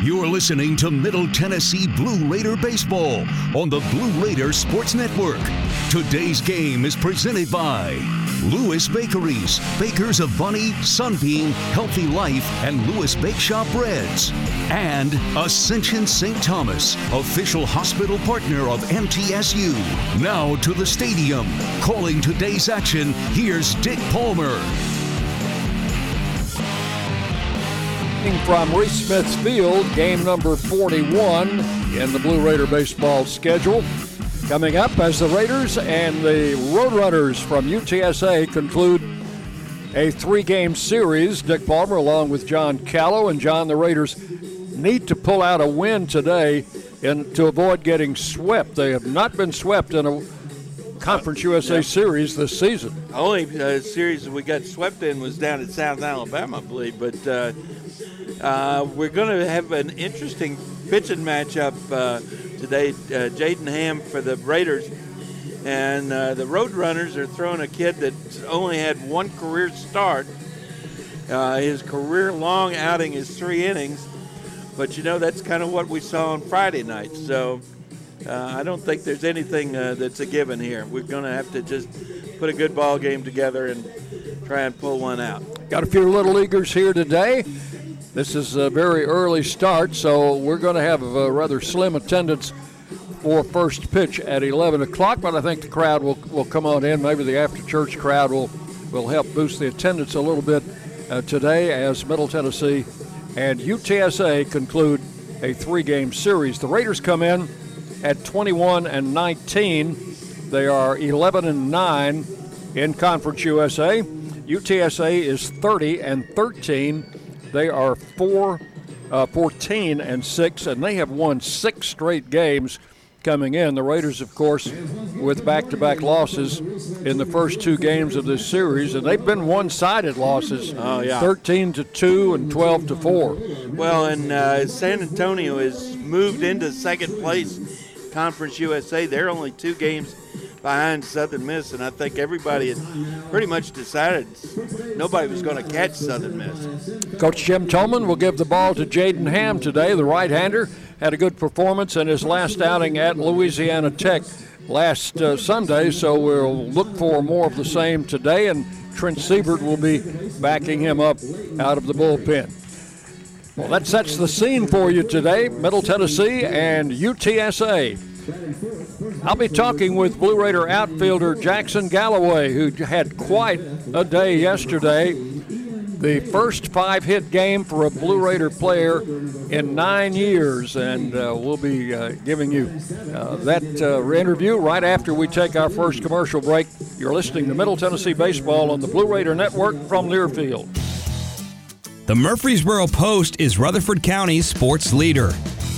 You're listening to Middle Tennessee Blue Raider Baseball on the Blue Raider Sports Network. Today's game is presented by Lewis Bakeries, bakers of Bunny, Sunbeam, Healthy Life, and Lewis Bake Shop Breads. And Ascension St. Thomas, official hospital partner of MTSU. Now to the stadium. Calling today's action, here's Dick Palmer. From Reese Smith's Field, game number 41 in the Blue Raider baseball schedule. Coming up as the Raiders and the Roadrunners from UTSA conclude a three game series. Dick Palmer, along with John Callow, and John, the Raiders need to pull out a win today in, to avoid getting swept. They have not been swept in a Conference USA yeah. series this season. The only uh, series we got swept in was down at South Alabama, I believe. But uh, uh, we're going to have an interesting pitching matchup uh, today. Uh, Jaden Ham for the Raiders. And uh, the Roadrunners are throwing a kid that only had one career start. Uh, his career long outing is three innings. But you know, that's kind of what we saw on Friday night. So I don't think there's anything that's a given here. We're going to have to just put a good ball game together and try and pull one out. Got a few little leaguers here today. This is a very early start, so we're going to have a rather slim attendance for first pitch at 11 o'clock, but I think the crowd will, will come on in. Maybe the after church crowd will, will help boost the attendance a little bit uh, today as Middle Tennessee and UTSA conclude a three game series. The Raiders come in at 21 and 19. They are 11 and 9 in Conference USA. UTSA is 30 and 13 they are four, uh, 14 and six, and they have won six straight games coming in. The Raiders, of course, with back-to-back losses in the first two games of this series, and they've been one-sided losses. Oh yeah, 13 to two and 12 to four. Well, and uh, San Antonio has moved into second place, Conference USA. They're only two games behind Southern Miss, and I think everybody had pretty much decided nobody was going to catch Southern Miss. Coach Jim Toman will give the ball to Jaden Ham today. The right-hander had a good performance in his last outing at Louisiana Tech last uh, Sunday, so we'll look for more of the same today, and Trent Siebert will be backing him up out of the bullpen. Well, that sets the scene for you today. Middle Tennessee and UTSA I'll be talking with Blue Raider outfielder Jackson Galloway, who had quite a day yesterday. The first five hit game for a Blue Raider player in nine years, and uh, we'll be uh, giving you uh, that uh, interview right after we take our first commercial break. You're listening to Middle Tennessee Baseball on the Blue Raider Network from Learfield. The Murfreesboro Post is Rutherford County's sports leader.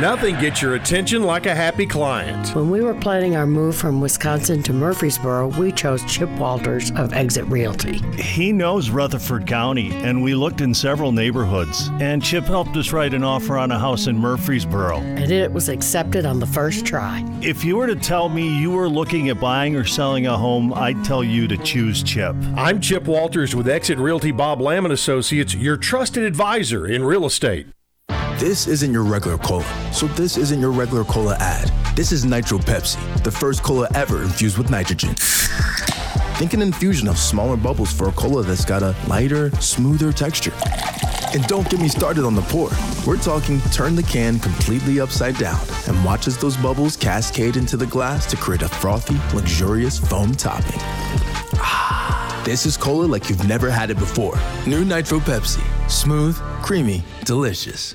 Nothing gets your attention like a happy client. When we were planning our move from Wisconsin to Murfreesboro, we chose Chip Walters of Exit Realty. He knows Rutherford County, and we looked in several neighborhoods. And Chip helped us write an offer on a house in Murfreesboro. And it was accepted on the first try. If you were to tell me you were looking at buying or selling a home, I'd tell you to choose Chip. I'm Chip Walters with Exit Realty Bob Lamb and Associates, your trusted advisor in real estate. This isn't your regular cola, so this isn't your regular cola ad. This is Nitro Pepsi, the first cola ever infused with nitrogen. Think an infusion of smaller bubbles for a cola that's got a lighter, smoother texture. And don't get me started on the pour. We're talking turn the can completely upside down and watch as those bubbles cascade into the glass to create a frothy, luxurious foam topping. Ah, this is cola like you've never had it before. New Nitro Pepsi. Smooth, creamy, delicious.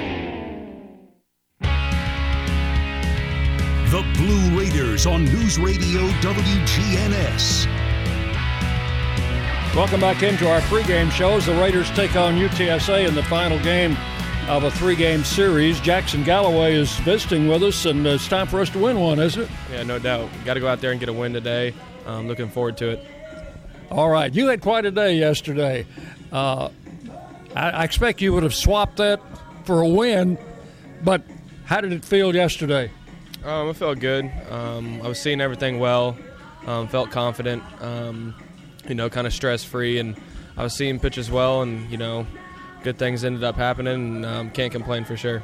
Blue on News Radio WGNS. Welcome back into our pregame shows. The Raiders take on UTSA in the final game of a three-game series. Jackson Galloway is visiting with us, and it's time for us to win one, isn't it? Yeah, no doubt. Got to go out there and get a win today. Um, looking forward to it. All right, you had quite a day yesterday. Uh, I, I expect you would have swapped that for a win, but how did it feel yesterday? Um, I felt good. Um, I was seeing everything well. Um, felt confident. Um, you know, kind of stress free, and I was seeing pitches well, and you know, good things ended up happening. and um, Can't complain for sure.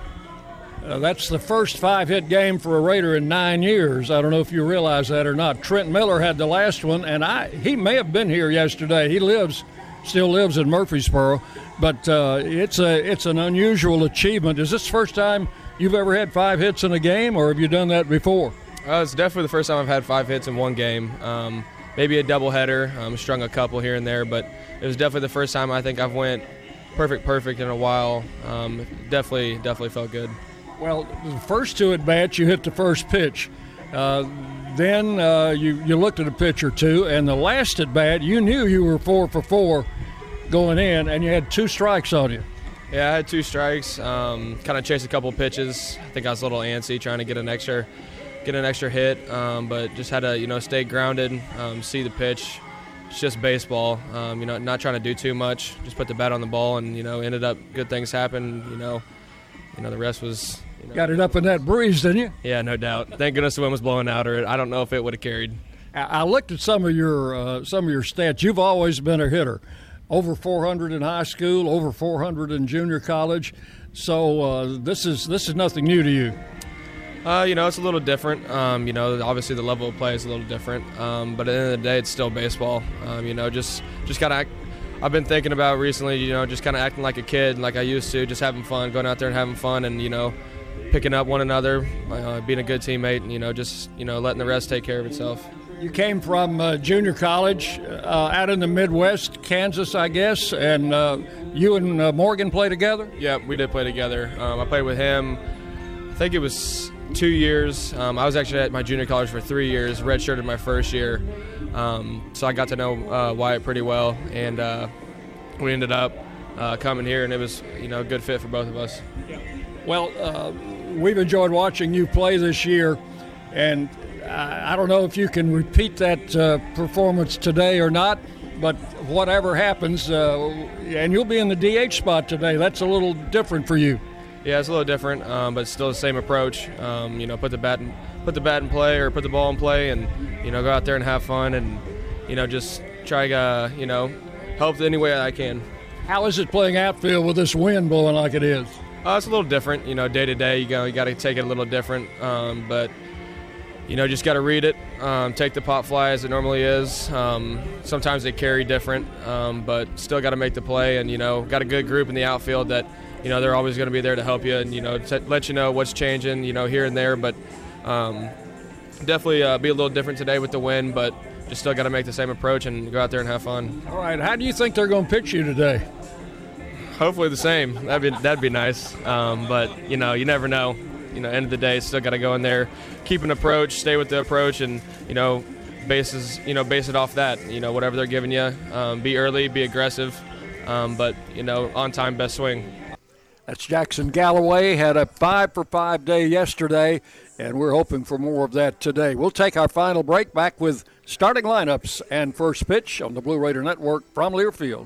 Uh, that's the first five hit game for a Raider in nine years. I don't know if you realize that or not. Trent Miller had the last one, and I he may have been here yesterday. He lives, still lives in Murfreesboro, but uh, it's a it's an unusual achievement. Is this first time you've ever had five hits in a game, or have you done that before? Uh, it's definitely the first time I've had five hits in one game. Um, maybe a doubleheader, um, strung a couple here and there, but it was definitely the first time I think I've went perfect, perfect in a while. Um, definitely, definitely felt good. Well, the first two at bats, you hit the first pitch. Uh, then uh, you you looked at a pitch or two, and the last at bat, you knew you were four for four going in, and you had two strikes on you. Yeah, I had two strikes. Um, kind of chased a couple pitches. I think I was a little antsy trying to get an extra, get an extra hit, um, but just had to you know stay grounded, um, see the pitch. It's just baseball. Um, you know, not trying to do too much. Just put the bat on the ball, and you know, ended up good things happen. You know, you know the rest was. You know, Got it up in that breeze, didn't you? Yeah, no doubt. Thank goodness the wind was blowing out, or I don't know if it would have carried. I looked at some of your uh, some of your stats. You've always been a hitter over 400 in high school, over 400 in junior college. So uh, this is this is nothing new to you. Uh, you know, it's a little different. Um, you know, obviously the level of play is a little different. Um, but at the end of the day, it's still baseball. Um, you know, just just kind of. I've been thinking about recently. You know, just kind of acting like a kid, like I used to, just having fun, going out there and having fun, and you know, picking up one another, uh, being a good teammate, and you know, just you know, letting the rest take care of itself. You came from uh, junior college uh, out in the Midwest, Kansas, I guess, and uh, you and uh, Morgan play together? Yeah, we did play together. Um, I played with him, I think it was two years. Um, I was actually at my junior college for three years, redshirted my first year. Um, so I got to know uh, Wyatt pretty well, and uh, we ended up coming here, and it was you know a good fit for both of us. Yeah. Well, we've enjoyed watching you play this year, and I don't know if you can repeat that uh, performance today or not, but whatever happens, uh, and you'll be in the DH spot today. That's a little different for you. Yeah, it's a little different, um, but still the same approach. Um, you know, put the bat in, put the bat in play or put the ball in play, and you know, go out there and have fun, and you know, just try to you know help any way I can. How is it playing outfield with this wind blowing like it is? Uh, it's a little different, you know, day to day. You go, you got to take it a little different, um, but you know, just got to read it, um, take the pop fly as it normally is. Um, sometimes they carry different, um, but still got to make the play. And you know, got a good group in the outfield that you know they're always going to be there to help you and you know to let you know what's changing, you know here and there. But um, definitely uh, be a little different today with the win, but just still got to make the same approach and go out there and have fun. All right, how do you think they're going to pitch you today? Hopefully the same. That'd be that'd be nice. Um, but you know, you never know. You know, end of the day, still got to go in there, keep an approach, stay with the approach, and you know, bases you know base it off that. You know, whatever they're giving you, um, be early, be aggressive, um, but you know, on time, best swing. That's Jackson Galloway. Had a five for five day yesterday, and we're hoping for more of that today. We'll take our final break back with starting lineups and first pitch on the Blue Raider Network from Learfield.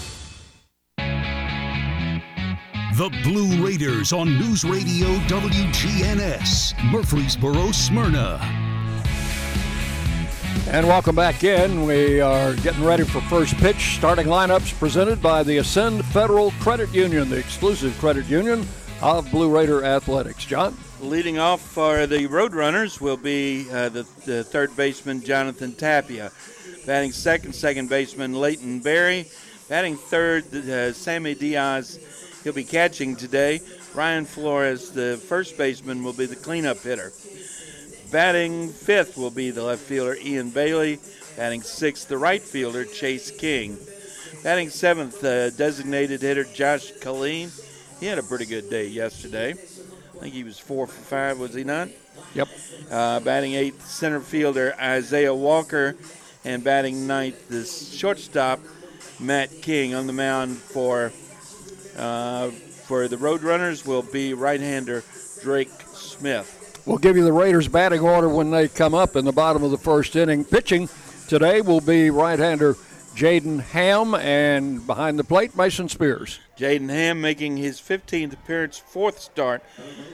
The Blue Raiders on News Radio WGNS, Murfreesboro, Smyrna. And welcome back in. We are getting ready for first pitch. Starting lineups presented by the Ascend Federal Credit Union, the exclusive credit union of Blue Raider Athletics. John? Leading off for the Roadrunners will be uh, the, the third baseman, Jonathan Tapia. Batting second, second baseman, Leighton Barry. Batting third, uh, Sammy Diaz. He'll be catching today. Ryan Flores, the first baseman, will be the cleanup hitter. Batting fifth will be the left fielder, Ian Bailey. Batting sixth, the right fielder, Chase King. Batting seventh, uh, designated hitter, Josh Colleen. He had a pretty good day yesterday. I think he was four for five, was he not? Yep. Uh, batting eighth, center fielder, Isaiah Walker. And batting ninth, the shortstop, Matt King on the mound for for the Roadrunners will be right-hander Drake Smith. We'll give you the Raiders batting order when they come up in the bottom of the first inning. Pitching today will be right-hander Jaden Ham and behind the plate Mason Spears. Jaden Ham making his 15th appearance, fourth start.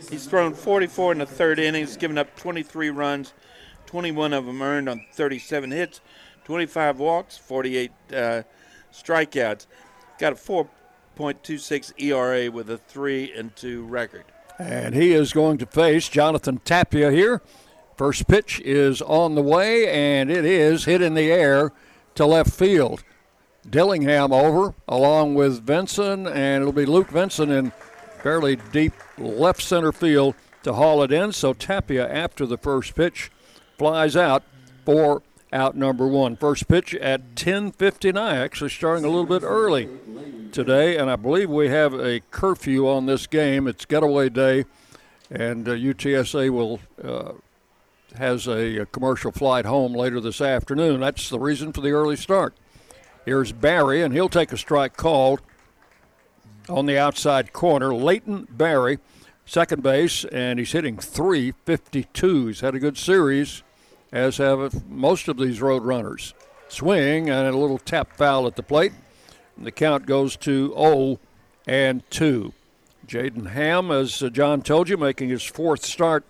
He's thrown 44 in the third inning. He's given up 23 runs, 21 of them earned on 37 hits, 25 walks, 48 uh, strikeouts. Got a 4.26 ERA with a 3 and 2 record. And he is going to face Jonathan Tapia here. First pitch is on the way, and it is hit in the air to left field. Dillingham over, along with Vinson, and it'll be Luke Vinson in fairly deep left center field to haul it in. So Tapia, after the first pitch, flies out for out number one. First pitch at 10:59, actually starting a little bit early today, and I believe we have a curfew on this game. It's getaway day, and uh, UTSA will uh, has a, a commercial flight home later this afternoon. That's the reason for the early start. Here's Barry, and he'll take a strike called on the outside corner. Leighton Barry, second base, and he's hitting 352. He's had a good series, as have most of these road runners. Swing and a little tap foul at the plate. And the count goes to 0 and 2. Jaden Ham, as John told you, making his fourth start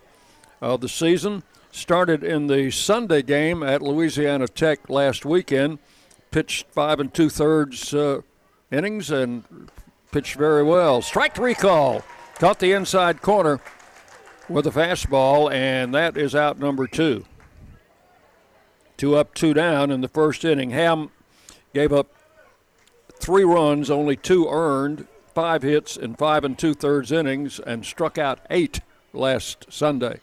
of the season. Started in the Sunday game at Louisiana Tech last weekend. Pitched five and two thirds uh, innings and pitched very well. Strike three call. Caught the inside corner with a fastball, and that is out number two. Two up, two down in the first inning. Ham gave up three runs, only two earned, five hits in five and two thirds innings, and struck out eight last Sunday.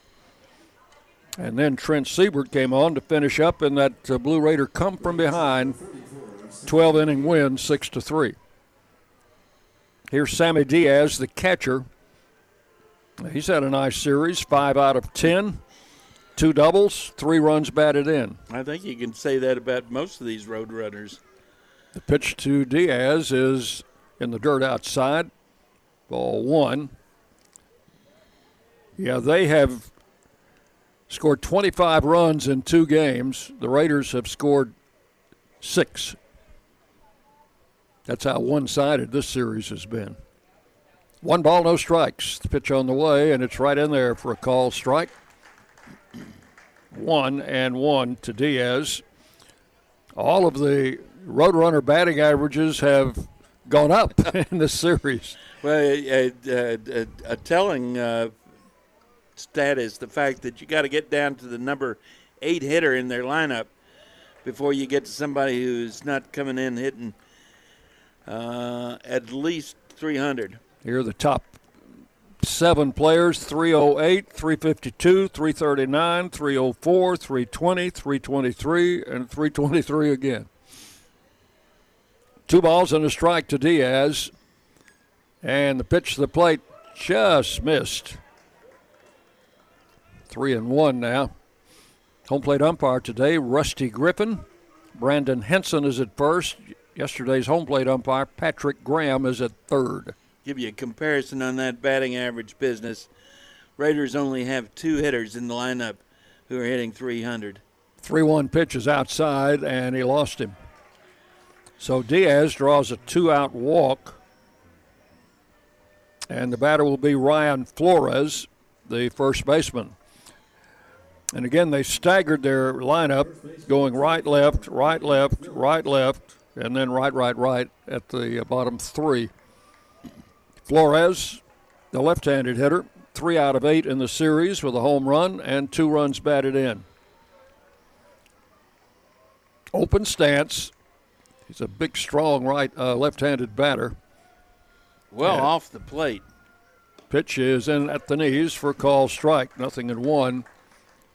And then Trent Siebert came on to finish up in that uh, Blue Raider come from behind 12 inning win, 6 to 3. Here's Sammy Diaz, the catcher. He's had a nice series, 5 out of 10, two doubles, three runs batted in. I think you can say that about most of these road runners. The pitch to Diaz is in the dirt outside, ball one. Yeah, they have scored 25 runs in two games. The Raiders have scored six. That's how one sided this series has been. One ball, no strikes. The pitch on the way, and it's right in there for a call strike. One and one to Diaz. All of the Roadrunner batting averages have gone up in this series. Well, a, a, a, a telling uh, stat is the fact that you got to get down to the number eight hitter in their lineup before you get to somebody who's not coming in hitting uh, at least 300. Here are the top seven players 308, 352, 339, 304, 320, 323, and 323 again. Two balls and a strike to Diaz. And the pitch to the plate just missed. Three and one now. Home plate umpire today, Rusty Griffin. Brandon Henson is at first. Yesterday's home plate umpire, Patrick Graham, is at third. Give you a comparison on that batting average business. Raiders only have two hitters in the lineup who are hitting 300. 3 1 pitch is outside, and he lost him. So Diaz draws a two out walk. And the batter will be Ryan Flores, the first baseman. And again, they staggered their lineup, going right, left, right, left, right, left, and then right, right, right at the uh, bottom three. Flores, the left handed hitter, three out of eight in the series with a home run and two runs batted in. Open stance. He's a big, strong right, uh, left handed batter. Well, off the plate. Pitch is in at the knees for a call strike. Nothing in one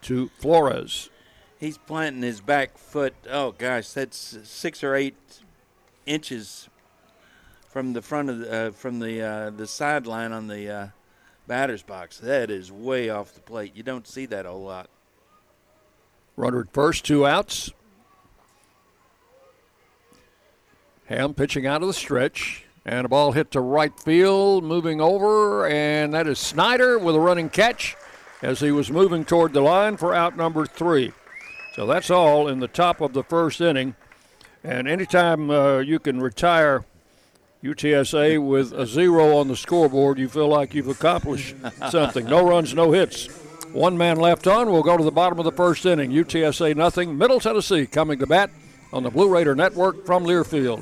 to Flores. He's planting his back foot. Oh gosh, that's six or eight inches from the front of the, uh, from the uh, the sideline on the uh, batter's box. That is way off the plate. You don't see that a lot. Runner at first, two outs. Ham pitching out of the stretch. And a ball hit to right field, moving over, and that is Snyder with a running catch as he was moving toward the line for out number three. So that's all in the top of the first inning. And anytime uh, you can retire UTSA with a zero on the scoreboard, you feel like you've accomplished something. No runs, no hits. One man left on. We'll go to the bottom of the first inning. UTSA nothing. Middle Tennessee coming to bat on the Blue Raider Network from Learfield.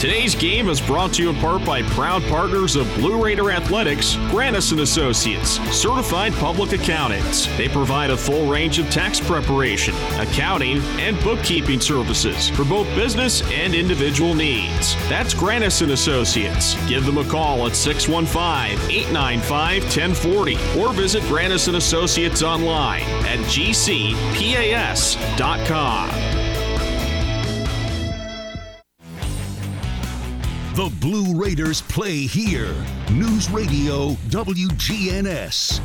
Today's game is brought to you in part by proud partners of Blue Raider Athletics, Granison Associates, certified public accountants. They provide a full range of tax preparation, accounting, and bookkeeping services for both business and individual needs. That's Granison Associates. Give them a call at 615-895-1040 or visit Granison Associates online at gcpas.com. The Blue Raiders play here. News Radio WGNS.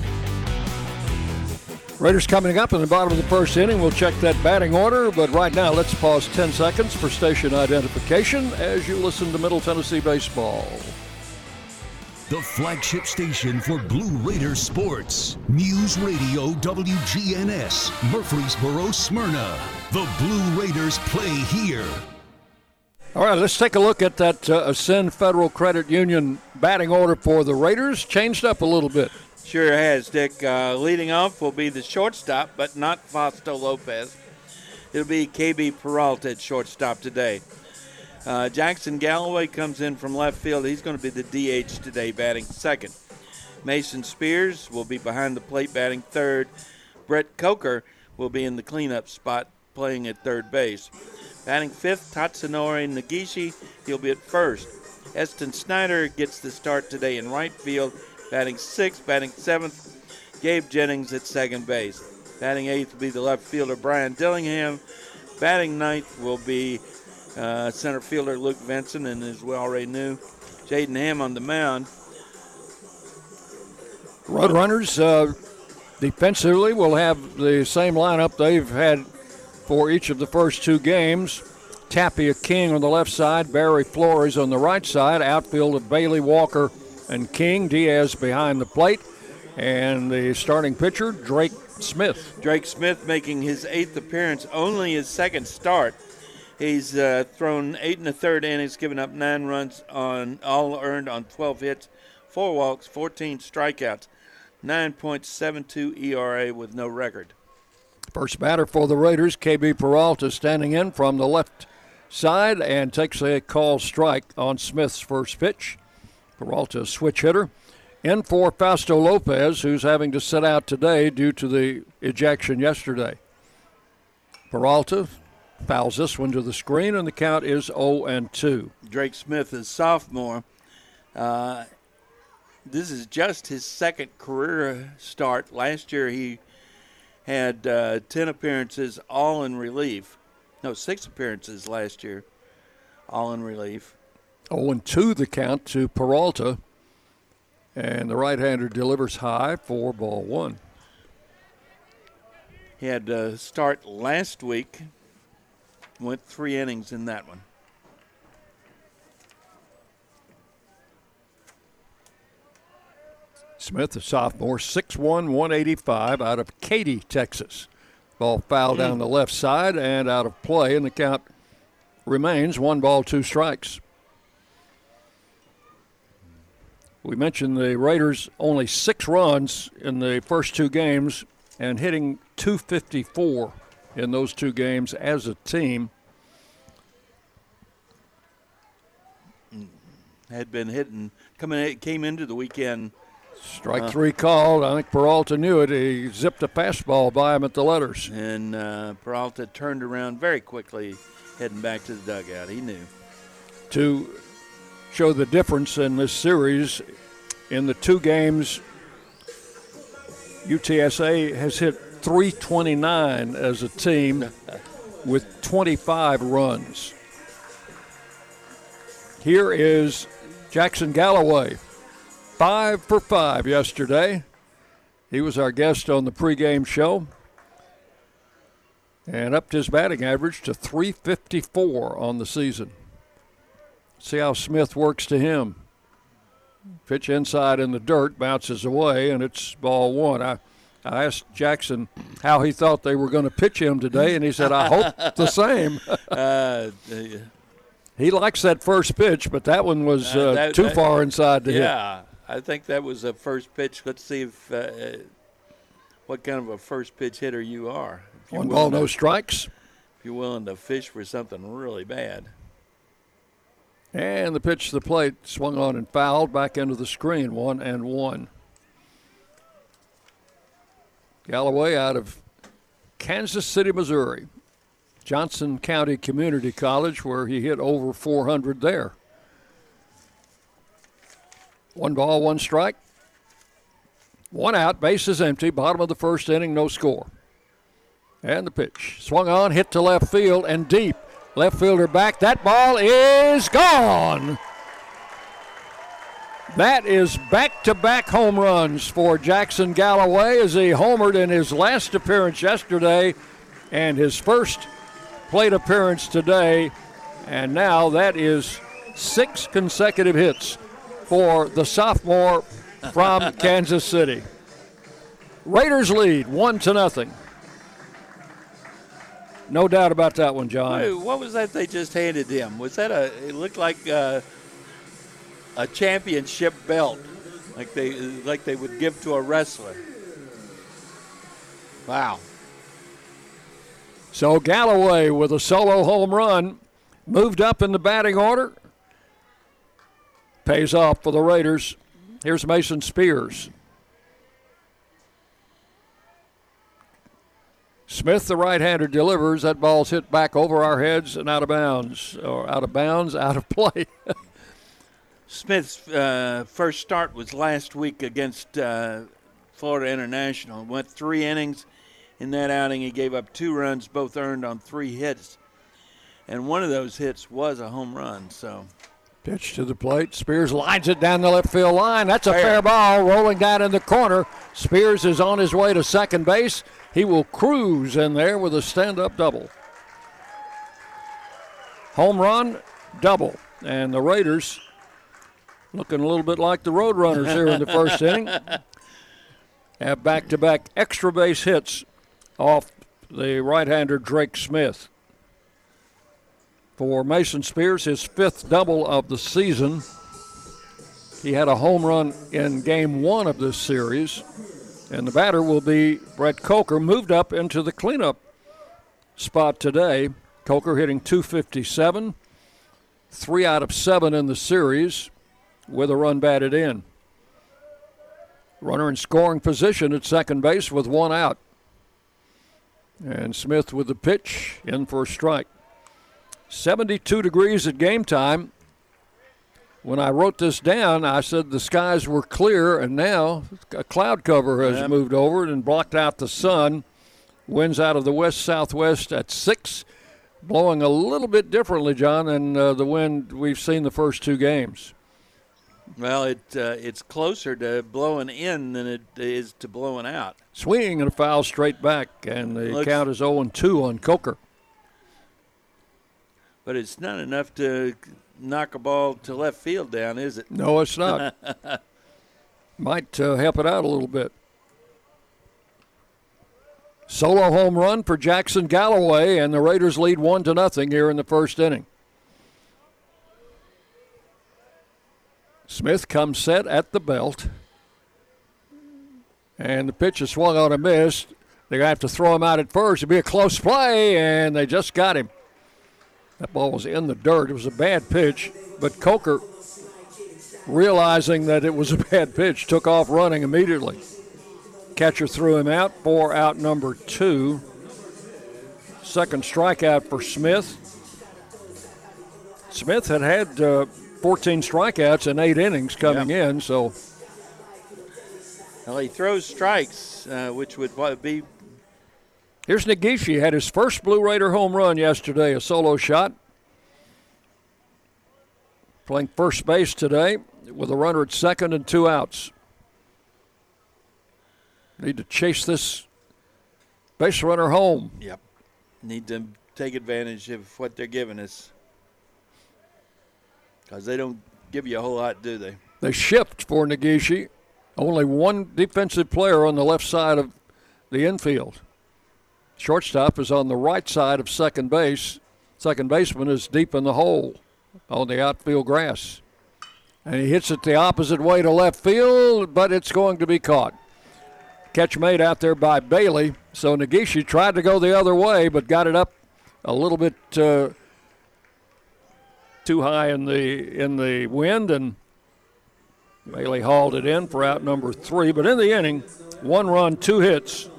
Raiders coming up in the bottom of the first inning. We'll check that batting order, but right now let's pause 10 seconds for station identification as you listen to Middle Tennessee Baseball. The flagship station for Blue Raiders sports. News Radio WGNS, Murfreesboro, Smyrna. The Blue Raiders play here. All right, let's take a look at that uh, Ascend Federal Credit Union batting order for the Raiders. Changed up a little bit. Sure has, Dick. Uh, leading off will be the shortstop, but not Fausto Lopez. It'll be KB Peralta at shortstop today. Uh, Jackson Galloway comes in from left field. He's going to be the DH today, batting second. Mason Spears will be behind the plate, batting third. Brett Coker will be in the cleanup spot, playing at third base. Batting fifth, Tatsunori Nagishi. He'll be at first. Eston Snyder gets the start today in right field. Batting sixth, batting seventh, Gabe Jennings at second base. Batting eighth will be the left fielder Brian Dillingham. Batting ninth will be uh, center fielder Luke Vincent, and as we already knew, Jaden Ham on the mound. Roadrunners uh, defensively will have the same lineup they've had for each of the first two games. Tapia King on the left side, Barry Flores on the right side, outfield of Bailey Walker and King, Diaz behind the plate, and the starting pitcher, Drake Smith. Drake Smith making his eighth appearance, only his second start. He's uh, thrown eight and a third innings, given up nine runs on all earned on 12 hits, four walks, 14 strikeouts, 9.72 ERA with no record. First batter for the Raiders, KB Peralta standing in from the left side and takes a call strike on Smith's first pitch. Peralta, switch hitter. In for Fausto Lopez, who's having to sit out today due to the ejection yesterday. Peralta fouls this one to the screen, and the count is 0 and 2. Drake Smith is sophomore. Uh, this is just his second career start. Last year he had uh, 10 appearances, all in relief. No, six appearances last year, all in relief. 0 and 2 the count to Peralta. And the right hander delivers high for ball one. He had a start last week, went three innings in that one. Smith, a sophomore, 6'1, 185 out of Katy, Texas. Ball foul down the left side and out of play, and the count remains one ball, two strikes. We mentioned the Raiders only six runs in the first two games and hitting 254 in those two games as a team. Had been hitting, coming came into the weekend. Strike uh, three called. I think Peralta knew it. He zipped a fastball by him at the letters. And uh, Peralta turned around very quickly, heading back to the dugout. He knew. To show the difference in this series, in the two games, UTSA has hit 329 as a team with 25 runs. Here is Jackson Galloway, five for five yesterday. He was our guest on the pregame show and upped his batting average to 354 on the season. See how Smith works to him. Pitch inside in the dirt, bounces away, and it's ball one. I, I asked Jackson how he thought they were going to pitch him today, and he said, I hope the same. uh, he likes that first pitch, but that one was uh, that, too that, far inside to yeah, hit. I think that was a first pitch. Let's see if uh, what kind of a first pitch hitter you are. One ball, no strikes. If you're willing to fish for something really bad. And the pitch to the plate swung on and fouled back into the screen. One and one. Galloway out of Kansas City, Missouri. Johnson County Community College, where he hit over 400 there. One ball, one strike. One out, base is empty. Bottom of the first inning, no score. And the pitch. Swung on, hit to left field and deep. Left fielder back. That ball is gone. That is back to back home runs for Jackson Galloway as he homered in his last appearance yesterday and his first plate appearance today. And now that is six consecutive hits for the sophomore from Kansas City. Raiders lead one to nothing. No doubt about that one, John. Wait, what was that they just handed him? Was that a? It looked like uh, a championship belt, like they like they would give to a wrestler. Wow. So Galloway with a solo home run moved up in the batting order. Pays off for the Raiders. Here's Mason Spears. Smith, the right hander, delivers. That ball's hit back over our heads and out of bounds. Or out of bounds, out of play. Smith's uh, first start was last week against uh, Florida International. Went three innings. In that outing, he gave up two runs, both earned on three hits. And one of those hits was a home run. So Pitch to the plate. Spears lines it down the left field line. That's a fair. fair ball rolling down in the corner. Spears is on his way to second base. He will cruise in there with a stand up double. Home run, double. And the Raiders looking a little bit like the Roadrunners here in the first inning. Have back to back extra base hits off the right hander Drake Smith. For Mason Spears, his fifth double of the season. He had a home run in game one of this series. And the batter will be Brett Coker, moved up into the cleanup spot today. Coker hitting 257, three out of seven in the series with a run batted in. Runner in scoring position at second base with one out. And Smith with the pitch in for a strike. 72 degrees at game time. When I wrote this down, I said the skies were clear, and now a cloud cover has yep. moved over and blocked out the sun. Winds out of the west southwest at six, blowing a little bit differently, John, than uh, the wind we've seen the first two games. Well, it uh, it's closer to blowing in than it is to blowing out. Swinging and a foul straight back, and the Looks, count is 0 2 on Coker. But it's not enough to knock a ball to left field down, is it? No, it's not. Might uh, help it out a little bit. Solo home run for Jackson Galloway, and the Raiders lead one to nothing here in the first inning. Smith comes set at the belt. And the pitch is swung on a miss. They're going to have to throw him out at first. It'll be a close play, and they just got him. That ball was in the dirt. It was a bad pitch, but Coker, realizing that it was a bad pitch, took off running immediately. Catcher threw him out for out number two. Second strikeout for Smith. Smith had had uh, 14 strikeouts in eight innings coming yeah. in, so. Well, he throws strikes, uh, which would be Here's Nagishi had his first Blue Raider home run yesterday, a solo shot. Playing first base today with a runner at second and two outs. Need to chase this base runner home. Yep. Need to take advantage of what they're giving us. Because they don't give you a whole lot, do they? They shift for Nagishi. Only one defensive player on the left side of the infield. Shortstop is on the right side of second base. Second baseman is deep in the hole on the outfield grass. And he hits it the opposite way to left field, but it's going to be caught. Catch made out there by Bailey. So Nagishi tried to go the other way, but got it up a little bit uh, too high in the in the wind, and Bailey hauled it in for out number three. But in the inning, one run, two hits,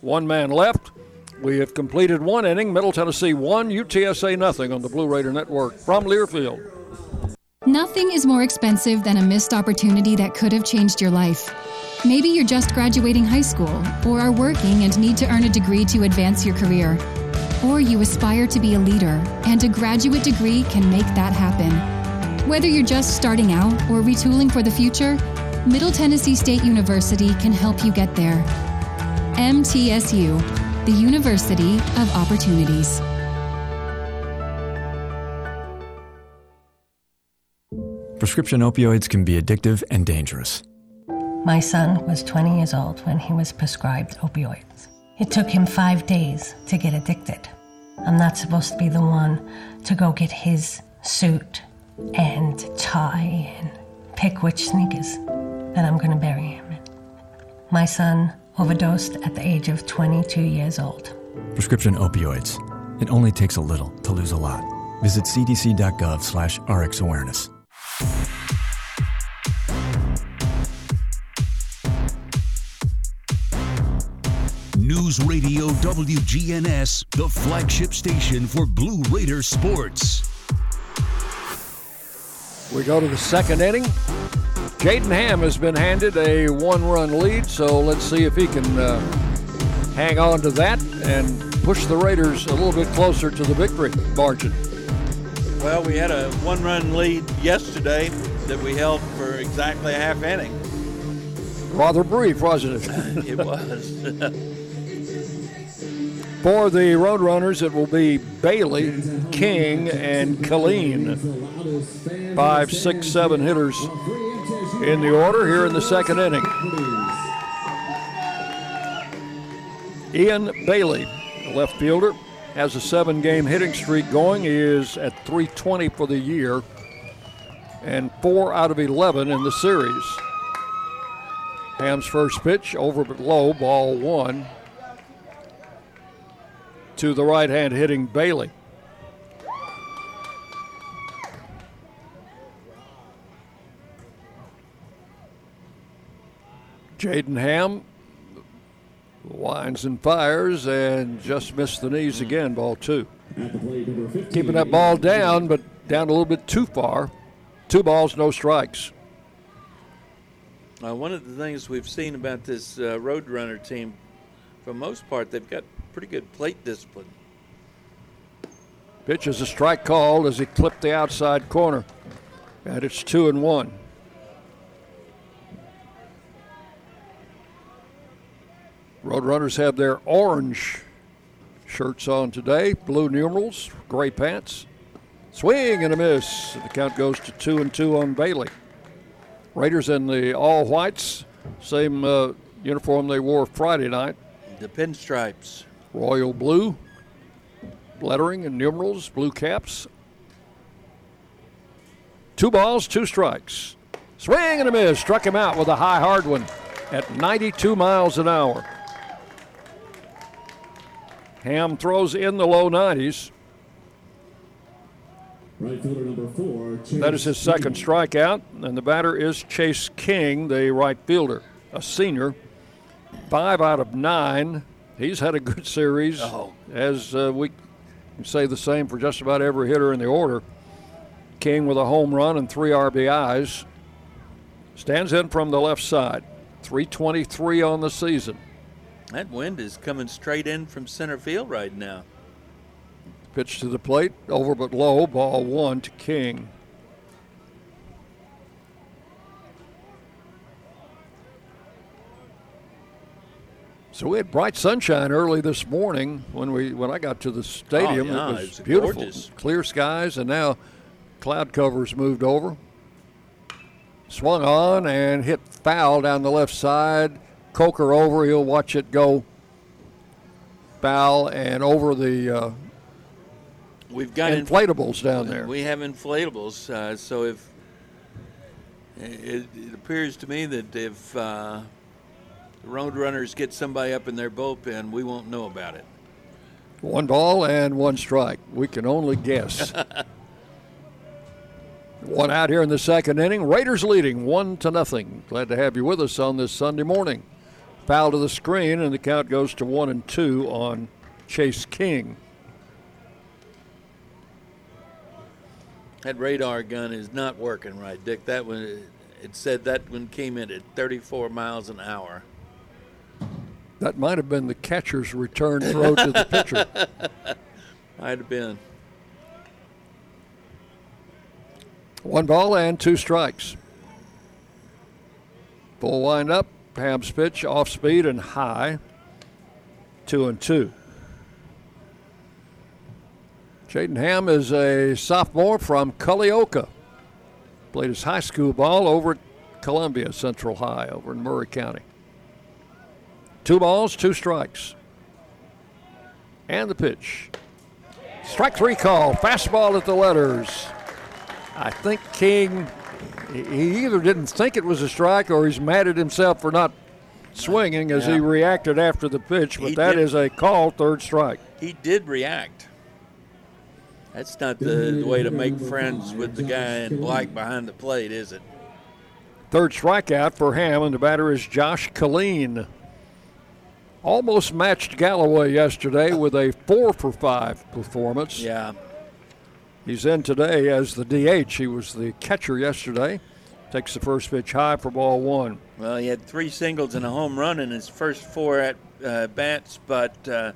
one man left. We have completed one inning. Middle Tennessee one, UTSA nothing on the Blue Raider Network from Learfield. Nothing is more expensive than a missed opportunity that could have changed your life. Maybe you're just graduating high school, or are working and need to earn a degree to advance your career. Or you aspire to be a leader, and a graduate degree can make that happen. Whether you're just starting out or retooling for the future, Middle Tennessee State University can help you get there. MTSU, the University of Opportunities. Prescription opioids can be addictive and dangerous. My son was 20 years old when he was prescribed opioids. It took him five days to get addicted. I'm not supposed to be the one to go get his suit and tie and pick which sneakers that I'm going to bury him in. My son overdosed at the age of 22 years old. Prescription opioids. It only takes a little to lose a lot. Visit cdc.gov slash rxawareness. News Radio WGNS, the flagship station for Blue Raider sports. We go to the second inning. Jaden Ham has been handed a one run lead, so let's see if he can uh, hang on to that and push the Raiders a little bit closer to the victory margin. Well, we had a one run lead yesterday that we held for exactly a half inning. Rather brief, wasn't it? it was. For the Roadrunners, it will be Bailey, King, and Colleen. Five, six, seven hitters in the order here in the second inning. Ian Bailey, left fielder, has a seven game hitting streak going. He is at 320 for the year and four out of 11 in the series. Ham's first pitch over but low, ball one to the right hand hitting Bailey. Jaden Ham winds and fires and just missed the knees again, ball two. Keeping that ball down, but down a little bit too far. Two balls, no strikes. Uh, one of the things we've seen about this uh, Roadrunner team, for the most part, they've got pretty good plate discipline. Pitch is a strike called as he clipped the outside corner. And it's two and one. Roadrunners have their orange shirts on today, blue numerals, gray pants. Swing and a miss. The count goes to two and two on Bailey. Raiders in the all whites, same uh, uniform they wore Friday night. The pinstripes. Royal blue, lettering and numerals, blue caps. Two balls, two strikes. Swing and a miss. Struck him out with a high hard one at 92 miles an hour. Ham throws in the low 90s. Right fielder number four. That is his second strikeout, and the batter is Chase King, the right fielder, a senior. Five out of nine. He's had a good series, oh. as uh, we can say the same for just about every hitter in the order. King with a home run and three RBIs. Stands in from the left side. 323 on the season. That wind is coming straight in from center field right now. Pitch to the plate, over but low, ball one to King. So we had bright sunshine early this morning when we when I got to the stadium. Oh, yeah, it was, it was beautiful, gorgeous. clear skies, and now cloud covers moved over. Swung on and hit foul down the left side. Coker over. He'll watch it go foul and over the uh, We've got inf- inflatables down there. We have inflatables, uh, so if it, it appears to me that if uh, the Roadrunners get somebody up in their bullpen, we won't know about it. One ball and one strike. We can only guess. One out here in the second inning. Raiders leading one to nothing. Glad to have you with us on this Sunday morning. Foul to the screen, and the count goes to one and two on Chase King. That radar gun is not working right, Dick. That one, it said that one came in at 34 miles an hour. That might have been the catcher's return throw to the pitcher. Might have been. One ball and two strikes. Full wind up. Ham's pitch off speed and high. Two and two. Jaden Ham is a sophomore from Culleoka. Played his high school ball over at Columbia Central High over in Maury County. Two balls, two strikes. And the pitch. Strike three call. Fastball at the letters. I think King, he either didn't think it was a strike or he's mad at himself for not swinging as he reacted after the pitch, but He that did- is a call, third strike. He did react. That's not the, the way to make friends with the guy in black behind the plate, is it? Third strikeout for Ham, and the batter is Josh Colleen. Almost matched Galloway yesterday with a four for five performance. Yeah. He's in today as the DH. He was the catcher yesterday. Takes the first pitch high for ball one. Well, he had three singles and a home run in his first four at uh, bats, but uh,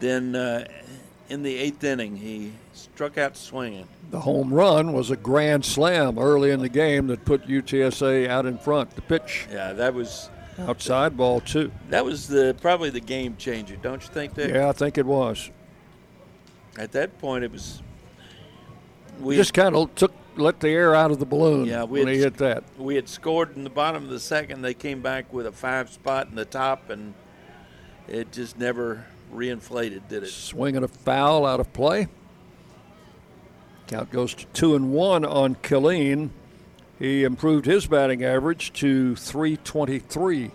then uh, in the eighth inning, he struck out swinging. The home run was a grand slam early in the game that put UTSA out in front. The pitch Yeah, that was outside ball two. that was the probably the game changer, don't you think? Dick? Yeah, I think it was. At that point, it was. We just kind of took let the air out of the balloon Yeah, we when had, he hit that. We had scored in the bottom of the second. They came back with a five spot in the top, and it just never reinflated, did it? Swinging a foul out of play. Count goes to two and one on Killeen. He improved his batting average to 323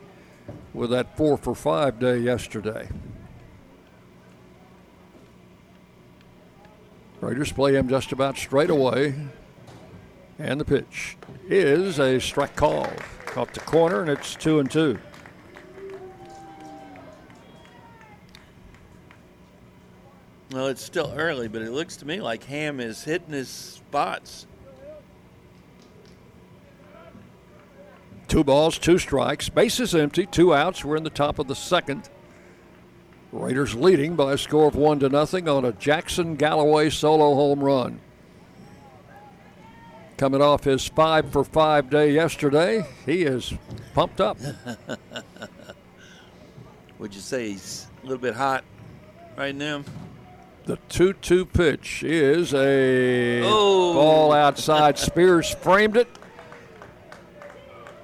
with that four for five day yesterday. Raiders play him just about straight away. And the pitch is a strike call. Caught the corner, and it's two and two. Well, it's still early, but it looks to me like Ham is hitting his spots. Two balls, two strikes. Bases empty, two outs. We're in the top of the second. Raiders leading by a score of one to nothing on a Jackson Galloway solo home run. Coming off his five for five day yesterday, he is pumped up. Would you say he's a little bit hot right now? The 2 2 pitch is a Oh. ball outside. Spears framed it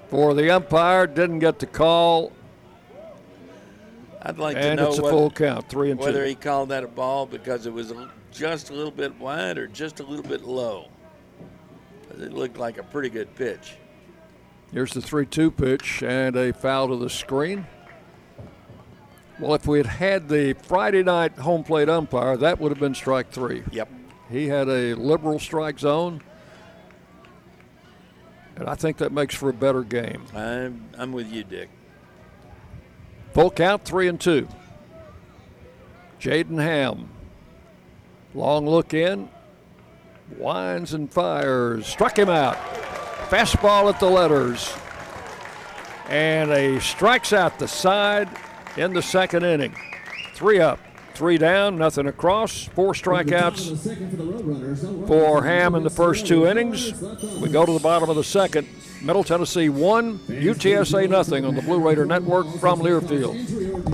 for the umpire, didn't get the call, I'd like and to know it's a whether, full count, three and whether two. he called that a ball because it was just a little bit wide or just a little bit low. It looked like a pretty good pitch. Here's the 3 2 pitch and a foul to the screen. Well, if we had had the Friday night home plate umpire, that would have been strike three. Yep. He had a liberal strike zone, and I think that makes for a better game. I'm, I'm with you, Dick. Full count, three and two. Jaden Ham. Long look in. Winds and fires. Struck him out. Fastball at the letters. And he strikes out the side in the second inning. Three up, three down, nothing across, four strikeouts for Ham in the first two innings. We go to the bottom of the second. Middle Tennessee one, UTSA nothing on the Blue Raider Network from Learfield.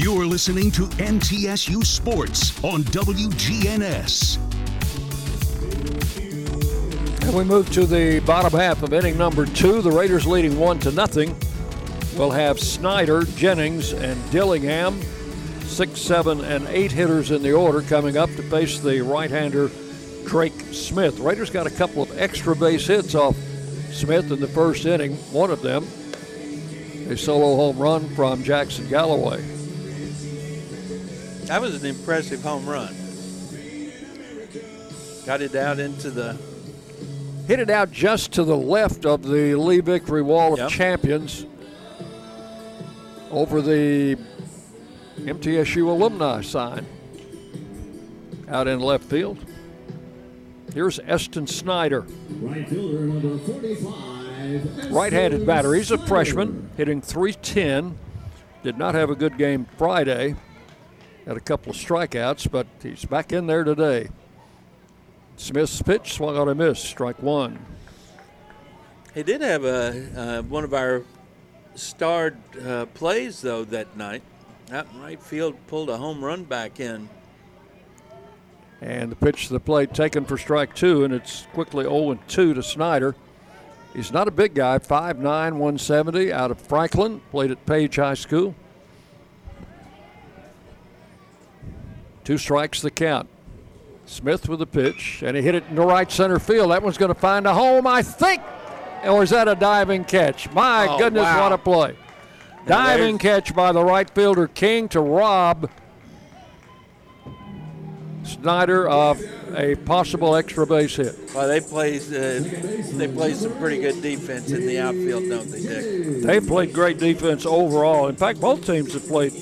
You're listening to MTSU Sports on WGNS. And we move to the bottom half of inning number two. The Raiders leading one to nothing. We'll have Snyder, Jennings, and Dillingham, six, seven, and eight hitters in the order coming up to face the right-hander Drake Smith. Raiders got a couple of extra base hits off Smith in the first inning. One of them, a solo home run from Jackson Galloway. That was an impressive home run. Got it out into the. Hit it out just to the left of the Lee Victory Wall of Yep. Champions over the MTSU alumni sign out in left field. Here's Eston Snyder. Right fielder number 45. Right handed batter. He's a freshman, hitting 310. Did not have a good game Friday. Had a couple of strikeouts, but he's back in there today. Smith's pitch swung on a miss, strike one. He did have a uh, one of our starred uh, plays though that night. Out in right field, pulled a home run back in. And the pitch to the plate taken for strike two, and it's quickly 0 2 to Snyder. He's not a big guy, 5'9, 170, out of Franklin, played at Page High School. Two strikes the count. Smith with the pitch, and he hit it in the right center field. That one's going to find a home, I think. Or is that a diving catch? My Oh, goodness, wow. what a play. Now Diving catch by the right fielder King to rob Snyder of a possible extra base hit. Well, they play uh, they play some pretty good defense in the outfield, don't they, Dick? They played great defense overall. In fact, both teams have played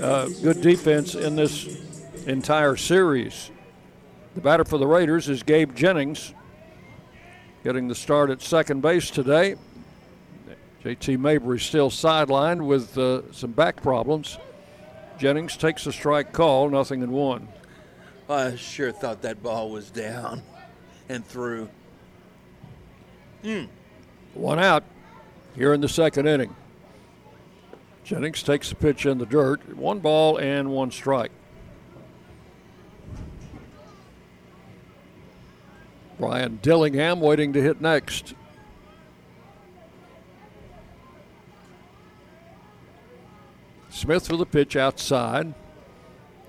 uh, good defense in this entire series. The batter for the Raiders is Gabe Jennings, getting the start at second base today. JT Mabry still sidelined with uh, some back problems. Jennings takes a strike call, nothing in one. I sure thought that ball was down and through. Hmm. One out here in the second inning. Jennings takes the pitch in the dirt. One ball and one strike. Brian Dillingham waiting to hit next. Smith with a pitch outside.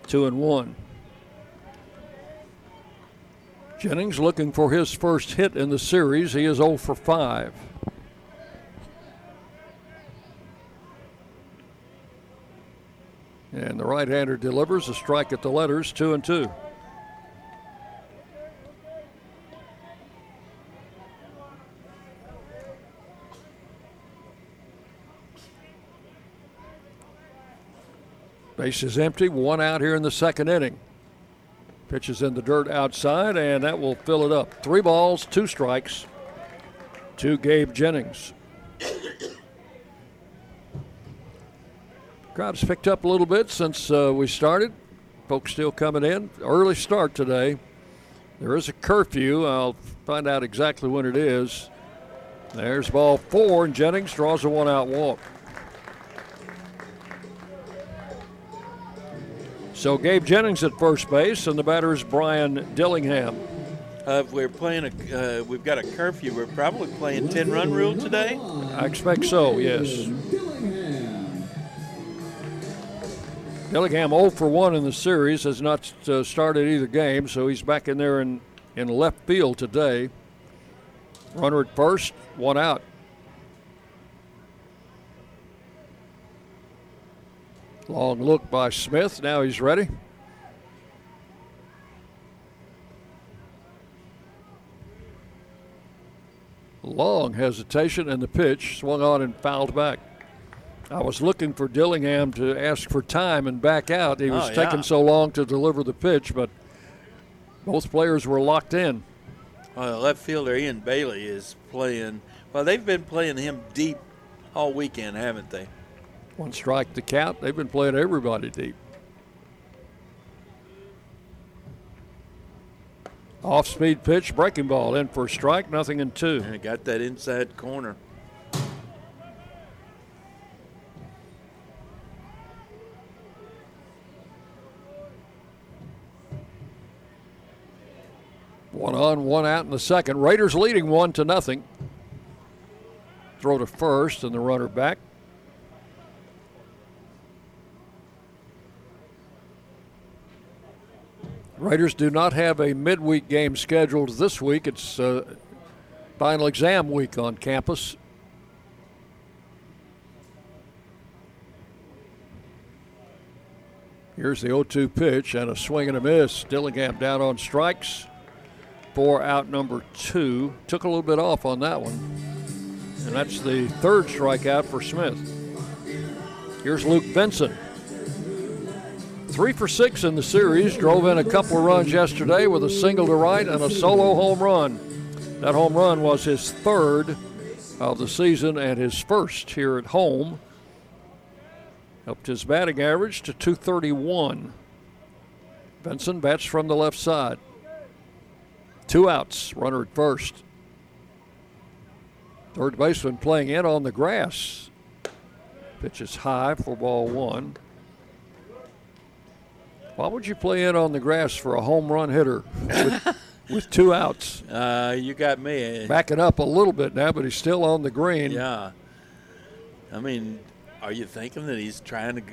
Two and one. Jennings looking for his first hit in the series. He is 0 for 5. And the right hander delivers a strike at the letters, 2 and 2. Base is empty, one out here in the second inning. Pitches in the dirt outside, and that will fill it up. Three balls, two strikes to Gabe Jennings. Crowd's picked up a little bit since uh, we started. Folks still coming in. Early start today. There is a curfew. I'll find out exactly when it is. There's ball four, and Jennings draws a one out walk. So Gabe Jennings at first base, and the batter is Brian Dillingham. Uh, if we're playing a, uh, we've got a curfew. We're probably playing 10 run rule today. I expect so, yes. Dillingham 0 for 1 in the series, has not uh, started either game, so he's back in there in, in left field today. Runner at first, one out. Long look by Smith. Now he's ready. Long hesitation, and the pitch swung on and fouled back. I was looking for Dillingham to ask for time and back out. He was Oh, yeah. taking so long to deliver the pitch, but both players were locked in. Well, left fielder Ian Bailey is playing. Well, they've been playing him deep all weekend, haven't they? One strike to count. They've been playing everybody deep. Off speed pitch, breaking ball in for a strike, nothing in two. And got that inside corner. One on, one out in the second. Raiders leading one to nothing. Throw to first and the runner back. Raiders do not have a midweek game scheduled this week. It's uh, final exam week on campus. Here's the 0 2 pitch and a swing and a miss. Dillingham down on strikes for out number two. Took a little bit off on that one. And that's the third strikeout for Smith. Here's Luke Benson. Three for six in the series. Drove in a couple of runs yesterday with a single to right and a solo home run. That home run was his third of the season and his first here at home. Helped his batting average to 231. Benson bats from the left side. Two outs, runner at first. Third baseman playing in on the grass. Pitch is high for ball one. Why would you play in on the grass for a home run hitter with, with two outs? Uh, you got me. Backing up a little bit now, but he's still on the green. Yeah. I mean, are you thinking that he's trying to,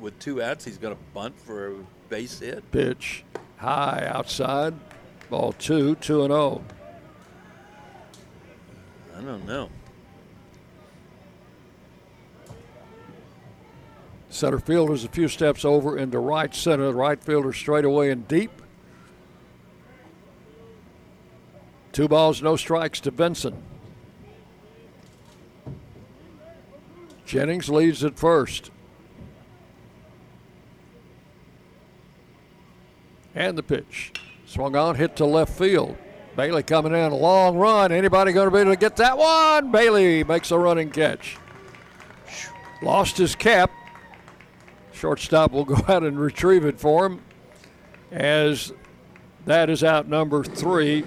with two outs, he's going to bunt for a base hit? Pitch high outside. Ball two, two and oh. I don't know. Center fielder's a few steps over into right center. The right fielder straight away and deep. Two balls, no strikes to Benson. Jennings leads at first. And the pitch. Swung on, hit to left field. Bailey coming in, long run. Anybody going to be able to get that one? Bailey makes a running catch. Lost his cap. Shortstop will go out and retrieve it for him as that is out number three.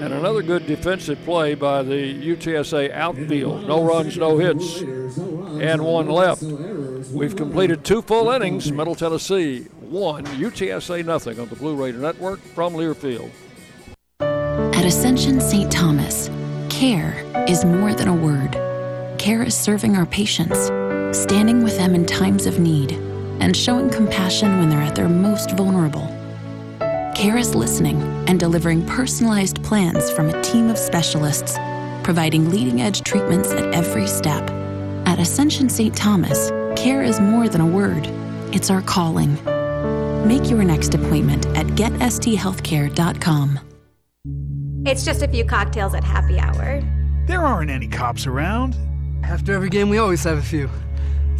And another good defensive play by the UTSA outfield. No runs, no hits, and one left. We've completed two full innings. Middle Tennessee one, UTSA nothing on the Blue Raider Network from Learfield. At Ascension St. Thomas, care is more than a word. Care is serving our patients, standing with them in times of need, and showing compassion when they're at their most vulnerable. Care is listening and delivering personalized plans from a team of specialists, providing leading edge treatments at every step. At Ascension St. Thomas, care is more than a word, it's our calling. Make your next appointment at getsthealthcare.com. It's just a few cocktails at happy hour. There aren't any cops around. After every game, we always have a few.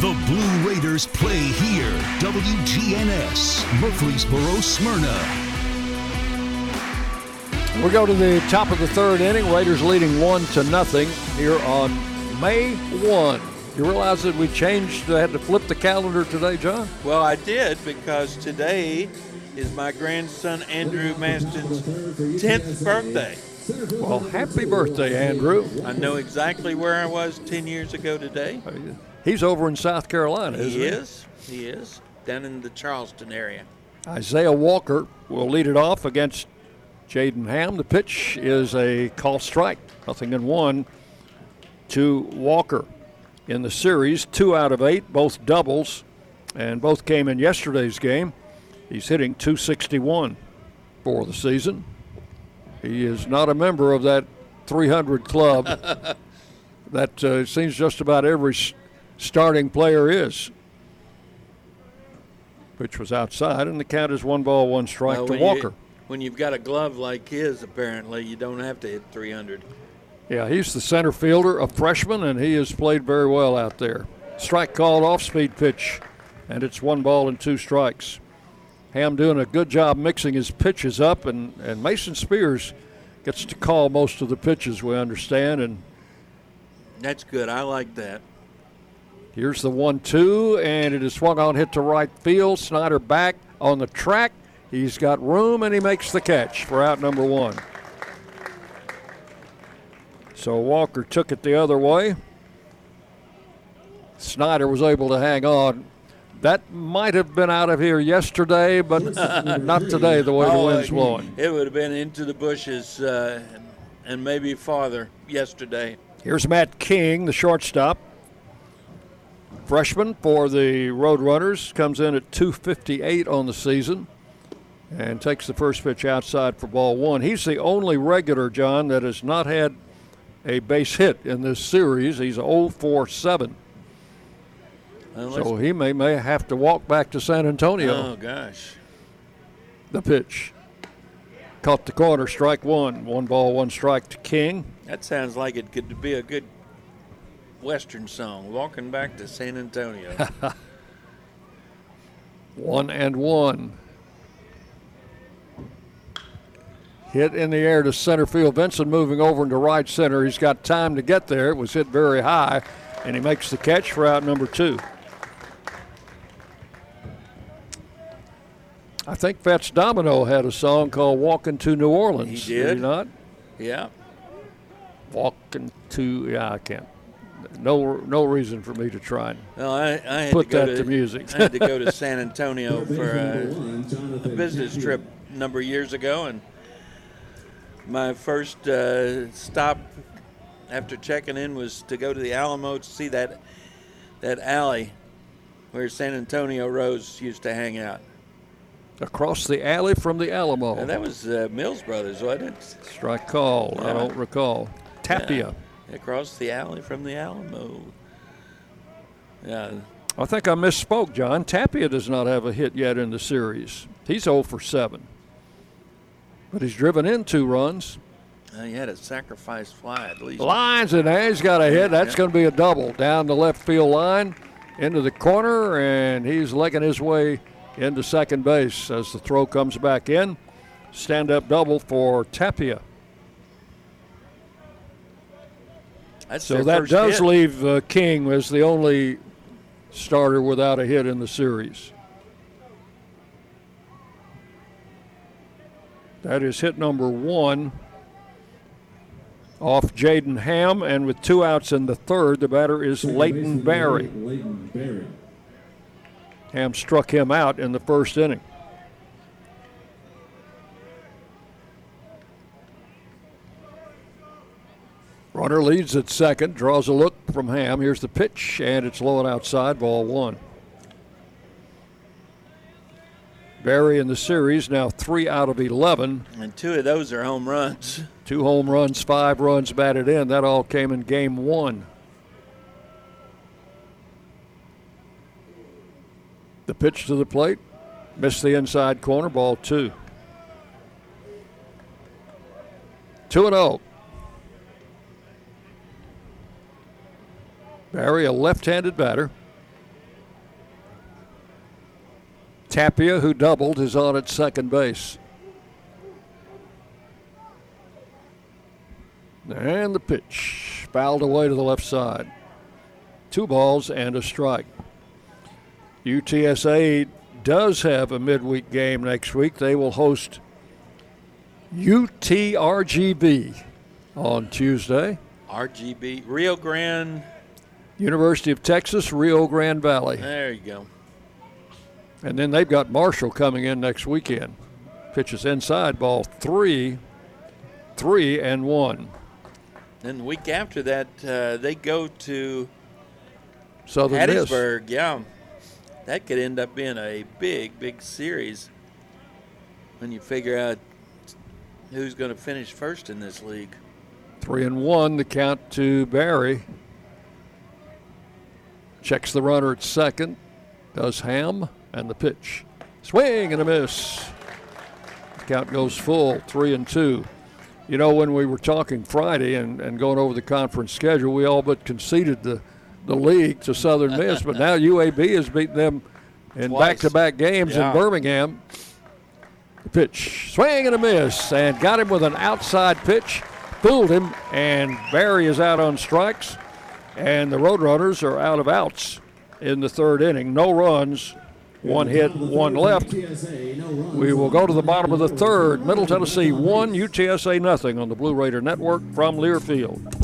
The Blue Raiders play here. WGNS, Murfreesboro, Smyrna. We go to the top of the third inning. Raiders leading one to nothing here on May 1. You realize that we changed, uh, had to flip the calendar today, John? Well, I did because today is my grandson Andrew Maston's 10th birthday. Well, happy birthday, Andrew. I know exactly where I was 10 years ago today. He's over in South Carolina, isn't He he? is. He is. Down in the Charleston area. Isaiah Walker will lead it off against Jaden Ham. The pitch is a call strike. Nothing in one to Walker. In the series, two out of eight, both doubles, and both came in yesterday's game. He's hitting 261 for the season. He is not a member of that 300 club that uh, seems just about every starting player is. Which was outside, and the count is one ball, one strike Well, to when you- Walker. when you've got a glove like his, apparently, you don't have to hit 300. Yeah, he's the center fielder, a freshman, and he has played very well out there. Strike called off speed pitch, and it's one ball and two strikes. Ham doing a good job mixing his pitches up, and, and Mason Spears gets to call most of the pitches, we understand. And That's good. I like that. Here's the one two, and it is swung on, hit to right field. Snyder back on the track. He's got room, and he makes the catch for out number one. So Walker took it the other way. Snyder was able to hang on. That might have been out of here yesterday, but not today, the way the Oh, wind's blowing. It would have been into the bushes uh, and maybe farther yesterday. Here's Matt King, the shortstop. Freshman for the Roadrunners, comes in at 258 on the season and takes the first pitch outside for ball one. He's the only regular, John, that has not had a base hit in this series. He's 0 for 7. So he may, may have to walk back to San Antonio. Oh, gosh. The pitch. Caught the corner, strike one. One ball, one strike to King. That sounds like it could be a good Western song, Walking Back to San Antonio. One and one. Hit in the air to center field. Benson moving over into right center. He's got time to get there. It was hit very high, and he makes the catch for out number two. I think Fats Domino had a song called "Walking to New Orleans." He he did? not? yeah. Walking to yeah, I can't. No, no reason for me to try and Well, I, I had put to go that to, to music. I had to go to San Antonio for a, a business trip a number of years ago, and my first uh, stop after checking in was to go to the Alamo to see that that alley where San Antonio Rose used to hang out. Across the alley from the Alamo. And that was uh, Mills Brothers, wasn't it? Strike call. I don't recall. Tapia. Yeah, across the alley from the Alamo. Yeah. I think I misspoke, John. Tapia does not have a hit yet in the series. He's 0 for 7. But he's driven in two runs. Uh, he had a sacrifice fly at least. Lines in there. He's got a hit. That's Yeah. going to be a double down the left field line into the corner, and he's legging his way into second base as the throw comes back in. Stand up double for Tapia. That's So that does hit. leave uh, King as the only starter without a hit in the series. That is hit number one off Jaden Ham, and with two outs in the third, the batter is Leighton Barry. Leighton Barry. Ham struck him out in the first inning. Runner leads at second, draws a look from Ham. Here's the pitch, and it's low and outside, ball one. Barry in the series now three out of 11. And two of those are home runs. Two home runs, five runs batted in. That all came in game one. The pitch to the plate, missed the inside corner, ball two. 2 and 0. Barry, a left handed batter. Tapia, who doubled, is on at second base. And the pitch fouled away to the left side. Two balls and a strike. UTSA does have a midweek game next week. They will host UTRGV on Tuesday. RGV, Rio Grande. University of Texas, Rio Grande Valley. There you go. And then they've got Marshall coming in next weekend. Pitches inside, ball three, three and one. Then the week after that, uh, they go to Southern Miss. Hattiesburg. Yeah, that could end up being a big, big series. when you figure out who's going to finish first in this league. Three and one, the count to Barry. Checks the runner at second. Does Ham and the pitch. Swing and a miss. Count goes full, three and two. You know, when we were talking Friday and, and going over the conference schedule, we all but conceded the, the league to Southern Miss, but now UAB has beaten them in back to back games Yeah. in Birmingham. The pitch, swing and a miss, and got him with an outside pitch, fooled him, and Barry is out on strikes, and the Roadrunners are out of outs in the third inning. No runs, one hit, one left. We will go to the bottom of the third. Middle Tennessee one, UTSA nothing on the Blue Raider Network from Learfield.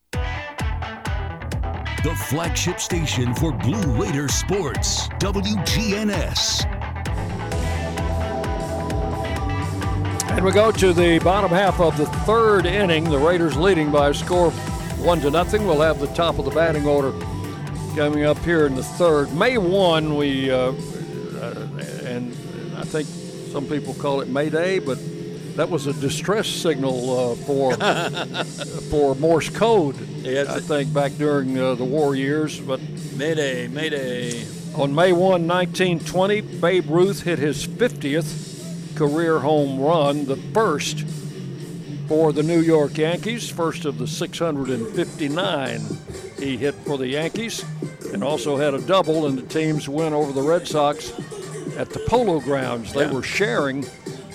The flagship station for Blue Raider sports, WGNS. And we go to the bottom half of the third inning. The Raiders leading by a score of one to nothing. We'll have the top of the batting order coming up here in the third. May 1, we, uh, uh, and I think some people call it May Day, but that was a distress signal uh, for for Morse code. Yes. I think back during uh, the war years. But Mayday, Mayday. on May 1, 1920, Babe Ruth hit his 50th career home run, the first for the New York Yankees, first of the 659 he hit for the Yankees, and also had a double in the team's win over the Red Sox at the Polo Grounds. They Yeah. were sharing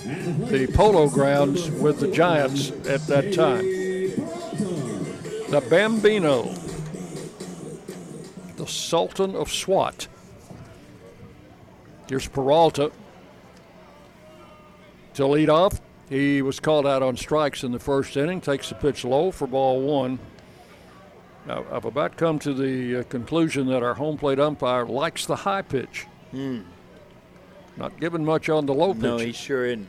the Polo Grounds with the Giants at that time. The Bambino, the Sultan of SWAT. Here's Peralta to lead off. He was called out on strikes in the first inning, takes the pitch low for ball one. Now, I've about come to the uh, conclusion that our home plate umpire likes the high pitch. Hmm. Not giving much on the low pitch. No, he sure isn't.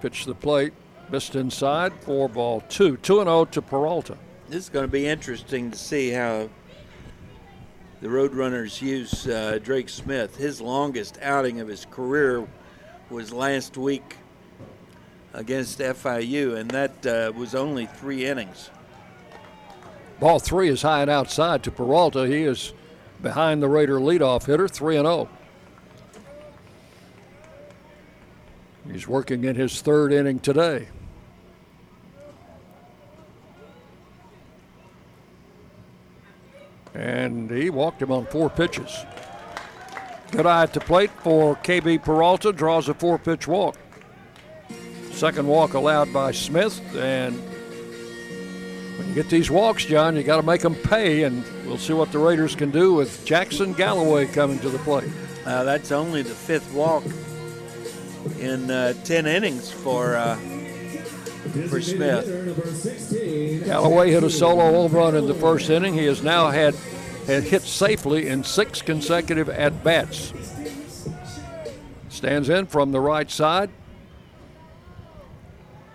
Pitch the plate, missed inside, four ball two. 2 and 0 to Peralta. This is going to be interesting to see how the Roadrunners use uh, Drake Smith. His longest outing of his career was last week against FIU, and that uh, was only three innings. Ball three is high and outside to Peralta. He is behind the Raider leadoff hitter, 3 and 0. He's working in his third inning today. And he walked him on four pitches. Good eye at the plate for KB Peralta, draws a four pitch walk. Second walk allowed by Smith, and when you get these walks, John, you got to make them pay, and we'll see what the Raiders can do with Jackson Galloway coming to the plate. Uh, that's only the fifth walk in uh, 10 innings for, uh, for Smith. Galloway hit a solo home run in the first inning. He has now had, had hit safely in six consecutive at bats. Stands in from the right side,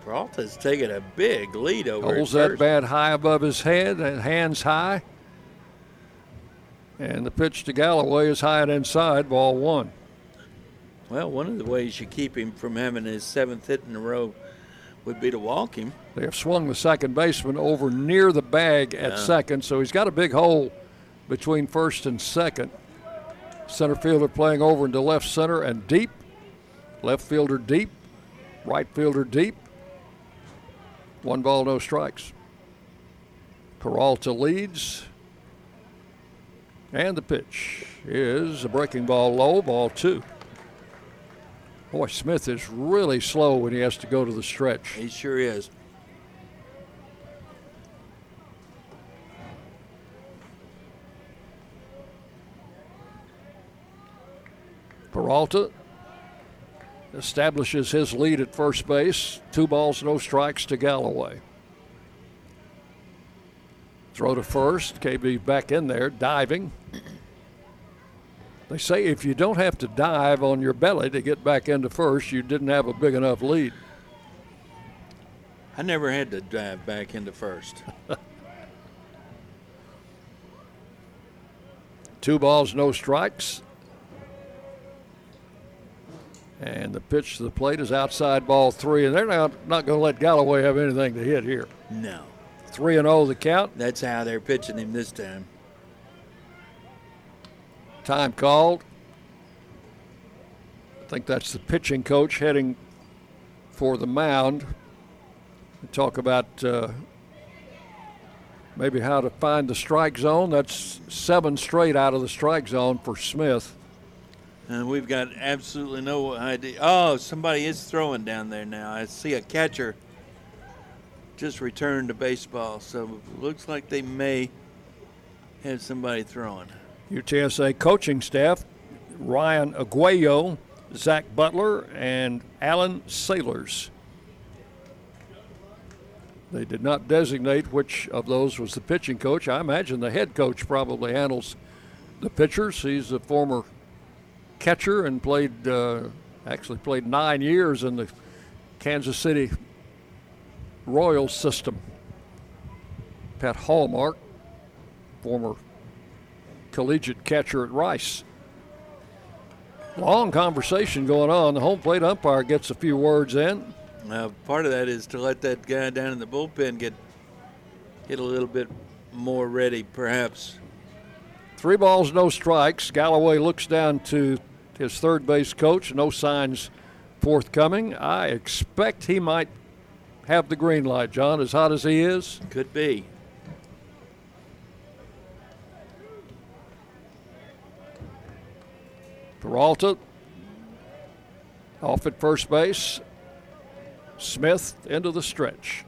Peralta's taking a big lead over holds that bat high above his head and hands high. And the pitch to Galloway is high and inside, ball one. Well, one of the ways you keep him from having his seventh hit in a row would be to walk him. They have swung the second baseman over near the bag at Yeah. second, so he's got a big hole between first and second. Center fielder playing over into left center and deep Left fielder deep, right fielder deep. One ball, no strikes. Peralta leads. And the pitch is a breaking ball low, ball two. Boy, Smith is really slow when he has to go to the stretch. He sure is. Peralta establishes his lead at first base. Two balls, no strikes to Galloway. Throw to first. KB back in there, diving. They say if you don't have to dive on your belly to get back into first, you didn't have a big enough lead. I never had to dive back into first. Two balls, no strikes. And the pitch to the plate is outside ball three, and they're not, not going to let Galloway have anything to hit here. No. 3 and 0 the count. That's how they're pitching him this time. Time called. I think that's the pitching coach heading for the mound. We talk about uh, maybe how to find the strike zone. That's seven straight out of the strike zone for Smith. And we've got absolutely no idea. Oh, somebody is throwing down there now. I see a catcher just returned to baseball, so looks like they may have somebody throwing. UTSA coaching staff Ryan Aguayo, Zach Butler, and Alan Sailors. They did not designate which of those was the pitching coach. I imagine the head coach probably handles the pitchers. He's a former catcher and played, uh, actually played nine years in the Kansas City Royals system. Pat Hallmark, former collegiate catcher at Rice. Long conversation going on. The home plate umpire gets a few words in. Now, part of that is to let that guy down in the bullpen get get a little bit more ready, perhaps. Three balls, no strikes. Galloway looks down to his third base coach. No signs forthcoming. I expect he might have the green light, John, as hot as he is. Could be. Peralta off at first base. Smith into the stretch.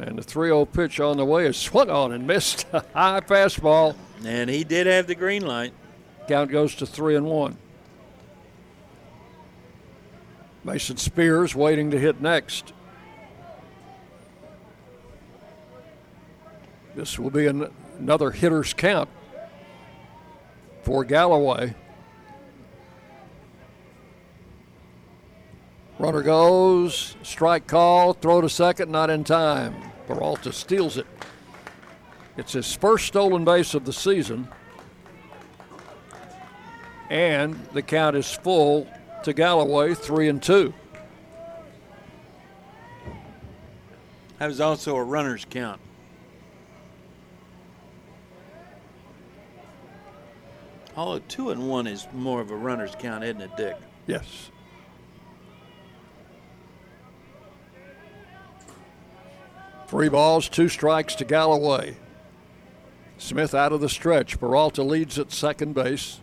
And the 3 0 pitch on the way is swung on and missed. A high fastball. And he did have the green light. Count goes to 3 and 1. Mason Spears waiting to hit next. This will be an, another hitter's count for Galloway. Runner goes, strike call, throw to second, not in time. Peralta steals it. It's his first stolen base of the season. And the count is full to Galloway, three and two. That was also a runner's count. Although two and one is more of a runner's count, isn't it, Dick? Yes. Three balls, two strikes to Galloway. Smith out of the stretch. Peralta leads at second base.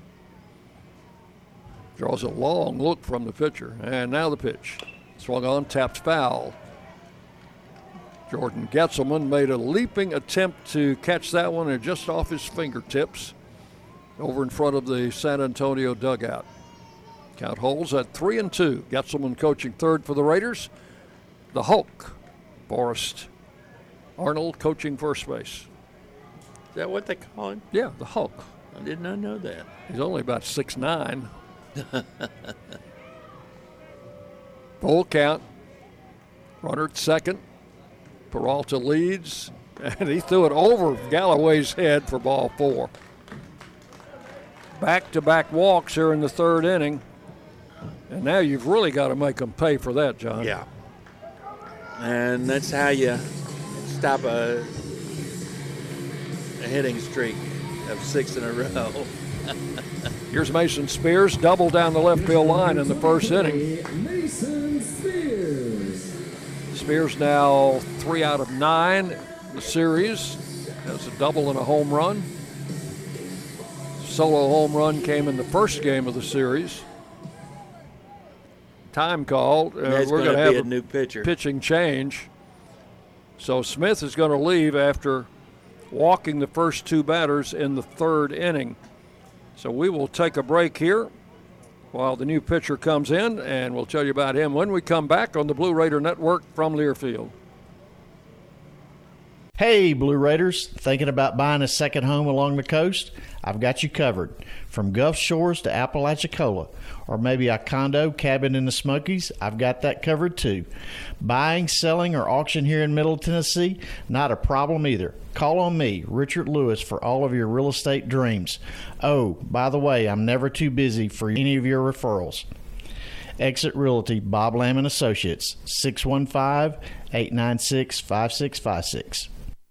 Draws a long look from the pitcher. And now the pitch. Swung on, tapped foul. Jordan Getzelman made a leaping attempt to catch that one and just off his fingertips over in front of the San Antonio dugout. Count holds at three and two. Getzelman coaching third for the Raiders. The Hulk, Forrest Arnold coaching first base. Is that what they call him? Yeah, the Hulk. I did not know that. He's only about six nine. Full count. Runner at second. Peralta leads, and he threw it over Galloway's head for ball four. Back to back walks here in the third inning. And now you've really got to make them pay for that, John. Yeah. And that's how you stop a, a hitting streak of six in a row. Here's Mason Spears, double down the left field line in the first inning. Mason Spears. Spears now three out of nine the series. Has a double and a home run. Solo home run came in the first game of the series. Time called. Uh, Yeah, we're gonna going to be have a new pitcher. pitching change. So Smith is going to leave after walking the first two batters in the third inning. So we will take a break here while the new pitcher comes in, and we'll tell you about him when we come back on the Blue Raider Network from Learfield. Hey, Blue Raiders, thinking about buying a second home along the coast? I've got you covered. From Gulf Shores to Apalachicola, or maybe a condo cabin in the Smokies, I've got that covered too. Buying, selling, or auction here in Middle Tennessee, not a problem either. Call on me, Richard Lewis, for all of your real estate dreams. Oh, by the way, I'm never too busy for any of your referrals. Exit Realty, Bob Lamb and Associates, 615 896 5656.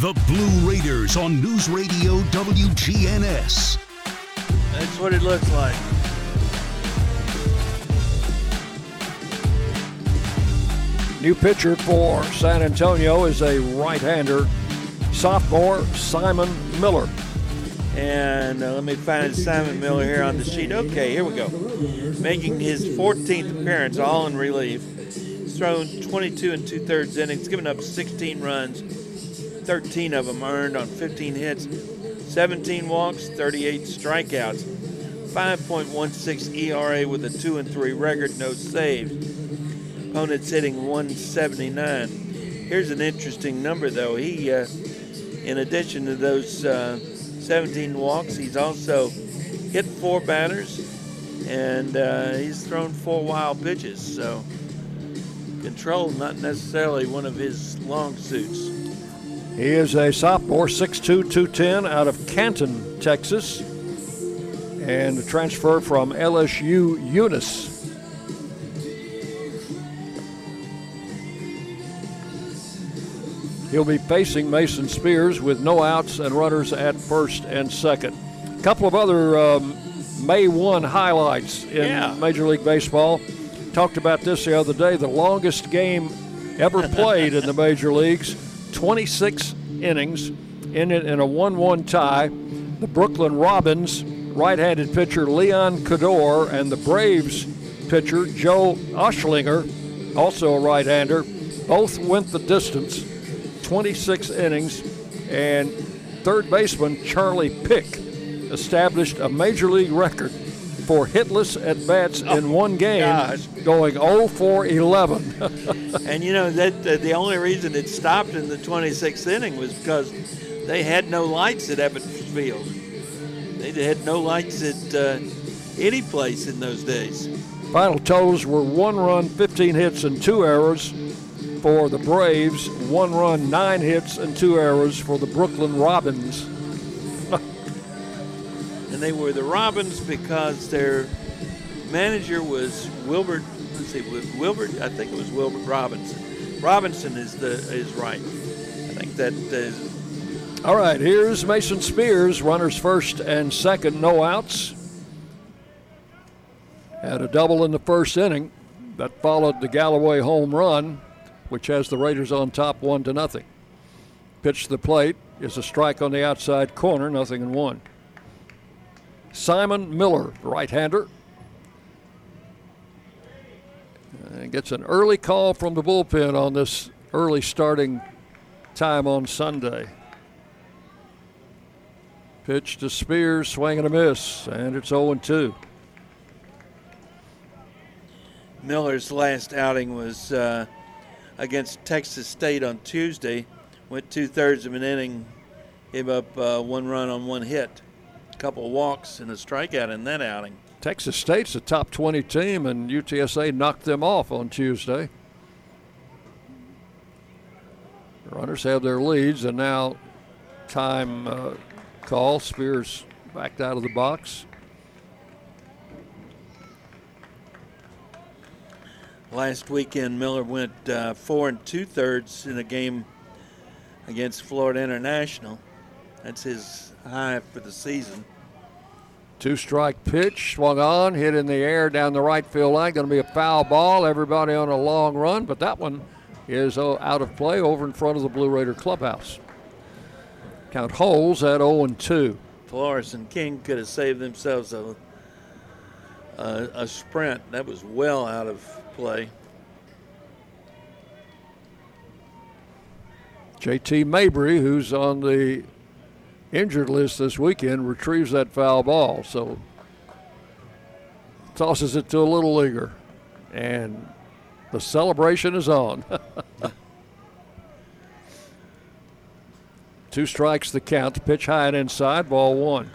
The Blue Raiders on News Radio WGNS. That's what it looks like. New pitcher for San Antonio is a right hander, sophomore Simon Miller. And uh, let me find Simon Miller here on the sheet. Okay, here we go. Making his 14th appearance, all in relief. He's thrown 22 and two thirds innings, given up 16 runs, 13 of them earned on 15 hits, 17 walks, 38 strikeouts, 5.16 ERA with a 2 and 3 record, no saves. Opponent's hitting 179. Here's an interesting number, though. He, uh, in addition to those uh, 17 walks, he's also hit four batters, and uh, he's thrown four wild pitches. So, control not necessarily one of his long suits. He is a sophomore, 6'2, 210 out of Canton, Texas, and a transfer from LSU Eunice. He'll be facing Mason Spears with no outs and runners at first and second. A couple of other um, May 1 highlights in Yeah. Major League Baseball. Talked about this the other day. The longest game ever played in the major leagues 26 innings, ended in a 1 1 tie. The Brooklyn Robins right handed pitcher Leon Cadore and the Braves pitcher Joe Oeschger, also a right hander, both went the distance 26 innings. And third baseman Charlie Pick established a major league record for hitless at bats in one game, gosh. going 0 for 11. and you know that uh, the only reason it stopped in the 26th inning was because they had no lights at Ebbets Field. They had no lights at uh, any place in those days. Final totals were one run, 15 hits, and two errors for the Braves, one run, nine hits, and two errors for the Brooklyn Robins. And they were the Robins because their manager was Wilbert. Let's see, Wilbert. I think it was Wilbert Robinson. Robinson is the is right. I think that is. All right, here's Mason Spears, runners first and second, no outs. Had a double in the first inning that followed the Galloway home run, which has the Raiders on top one to nothing. Pitch to the plate is a strike on the outside corner, nothing in one. Simon Miller, right hander, gets an early call from the bullpen on this early starting time on Sunday. Pitch to Spears, swing and a miss, and it's 0 2. Miller's last outing was uh, against Texas State on Tuesday. Went two thirds of an inning, Gave up uh, one run on one hit, couple walks, and a strikeout in that outing. Texas State's a top 20 team, and UTSA knocked them off on Tuesday. The runners have their leads, and now time uh, call. Spears backed out of the box. Last weekend, Miller went uh, four and two thirds in a game against Florida International. That's his high for the season. Two strike pitch, swung on, hit in the air down the right field line. Going to be a foul ball. Everybody on a long run, but that one is uh, out of play over in front of the Blue Raider clubhouse. Count holes at 0 and 2. Flores and King could have saved themselves a, a, a sprint. That was well out of play. JT Mabry, who's on the injured list this weekend, retrieves that foul ball. So tosses it to a little leaguer. And the celebration is on. Two strikes the count. Pitch high and inside, ball one.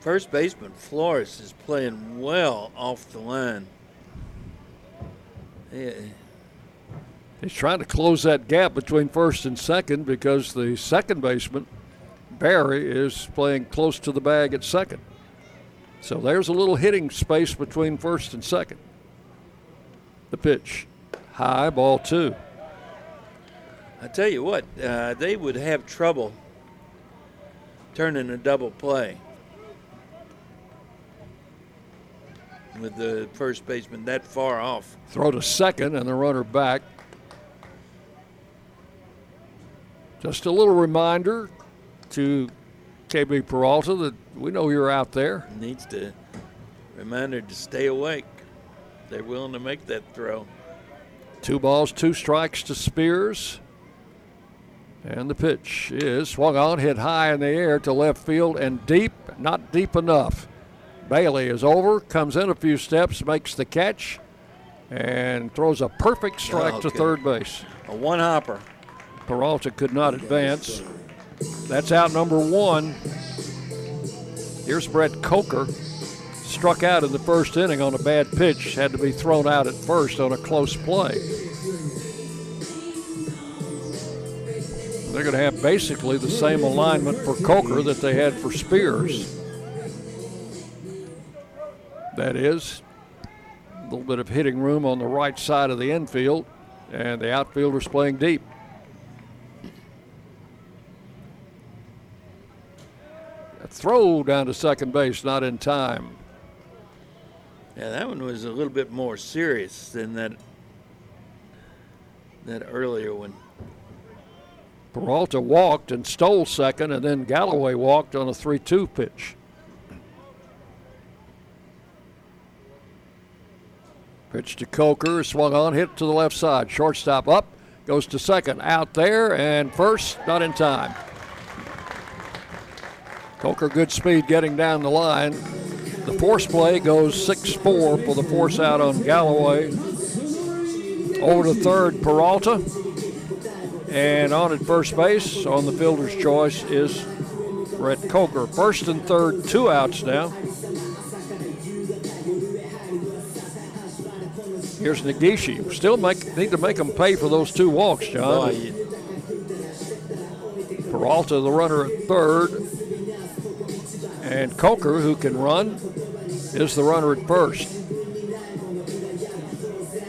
First baseman Flores is playing well off the line. Yeah. He's trying to close that gap between first and second because the second baseman, Barry, is playing close to the bag at second. So there's a little hitting space between first and second. The pitch, high, ball two. I tell you what, uh, they would have trouble turning a double play with the first baseman that far off. Throw to second and the runner back. Just a little reminder to KB Peralta that we know you're out there. Needs to reminder to stay awake. They're willing to make that throw. Two balls, two strikes to Spears. And the pitch is swung on, hit high in the air to left field and deep, not deep enough. Bailey is over, comes in a few steps, makes the catch, and throws a perfect strike Oh, to third base. A one hopper. Peralta could not advance. That's out number one. Here's Brett Coker. Struck out in the first inning on a bad pitch, had to be thrown out at first on a close play. They're going to have basically the same alignment for Coker that they had for Spears. That is, a little bit of hitting room on the right side of the infield, and the outfielders playing deep. Throw down to second base, not in time. Yeah, that one was a little bit more serious than that that earlier one. Peralta walked and stole second, and then Galloway walked on a 3 2 pitch. Pitch to Coker, swung on, hit to the left side. Shortstop up, goes to second, out there, and first, not in time. Coker, good speed getting down the line. The force play goes 6 4 for the force out on Galloway. Over to third, Peralta. And on at first base, on the fielder's choice, is Brett Coker. First and third, two outs now. Here's Negishi. Still make, need to make them pay for those two walks, John. Peralta, the runner at third. And Coker, who can run, is the runner at first.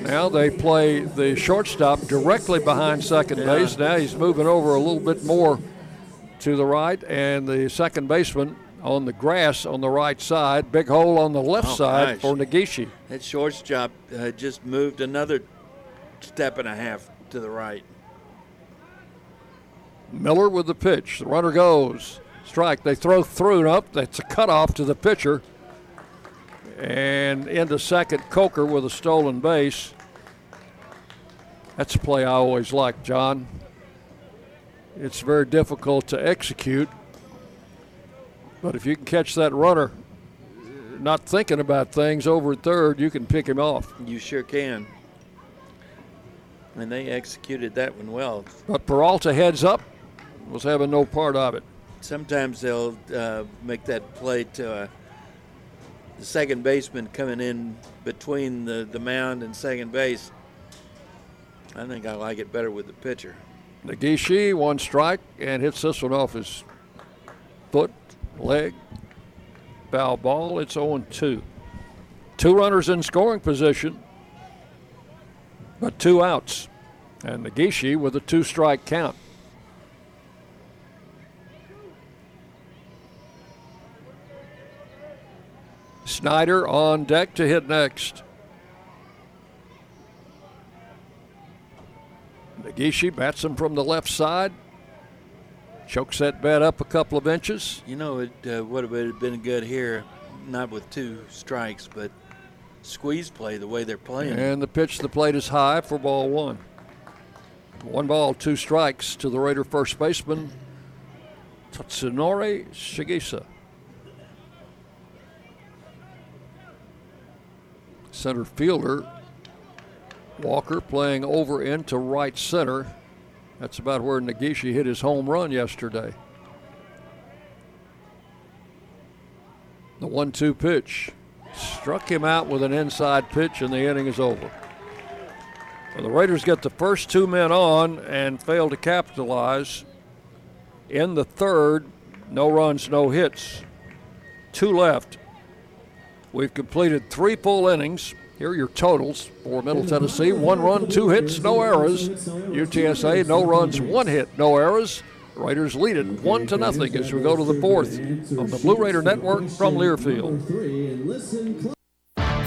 Now they play the shortstop directly behind second Yeah. base. Now he's moving over a little bit more to the right, and the second baseman on the grass on the right side. Big hole on the left Oh, side gosh. for Negishi. That shortstop uh, just moved another step and a half to the right. Miller with the pitch. The runner goes. Strike. They throw through up. That's a cutoff to the pitcher. And into second, Coker with a stolen base. That's a play I always like, John. It's very difficult to execute. But if you can catch that runner not thinking about things over at third, you can pick him off. You sure can. And they executed that one well. But Peralta heads up, was having no part of it. Sometimes they'll uh, make that play to uh, the second baseman coming in between the, the mound and second base. I think I like it better with the pitcher. Negishi, one strike, and hits this one off his foot, leg, foul ball. It's 0 2. Two runners in scoring position, but two outs. And Negishi with a two strike count. Snyder on deck to hit next. Negishi bats him from the left side. Chokes that bat up a couple of inches. You know, it uh, would have been good here, not with two strikes, but squeeze play the way they're playing. And the pitch to the plate is high for ball one. One ball, two strikes to the Raider first baseman, Tatsunori Shigisa. Center fielder Walker playing over into right center. That's about where Negishi hit his home run yesterday. The one two pitch struck him out with an inside pitch, and the inning is over. Well, the Raiders get the first two men on and fail to capitalize. In the third, no runs, no hits. Two left. We've completed three full innings. Here are your totals for Middle Tennessee one run, two hits, no errors. UTSA, no runs, one hit, no errors. Raiders lead it one to nothing as we go to the fourth on the Blue Raider Network from Learfield.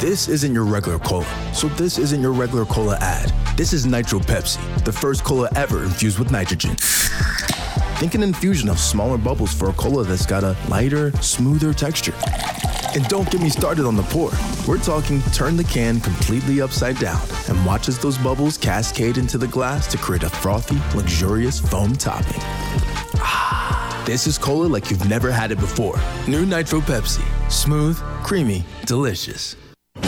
This isn't your regular cola, so this isn't your regular cola ad. This is Nitro Pepsi, the first cola ever infused with nitrogen. Think an infusion of smaller bubbles for a cola that's got a lighter, smoother texture. And don't get me started on the pour. We're talking turn the can completely upside down and watch as those bubbles cascade into the glass to create a frothy, luxurious foam topping. Ah, this is cola like you've never had it before. New Nitro Pepsi. Smooth, creamy, delicious.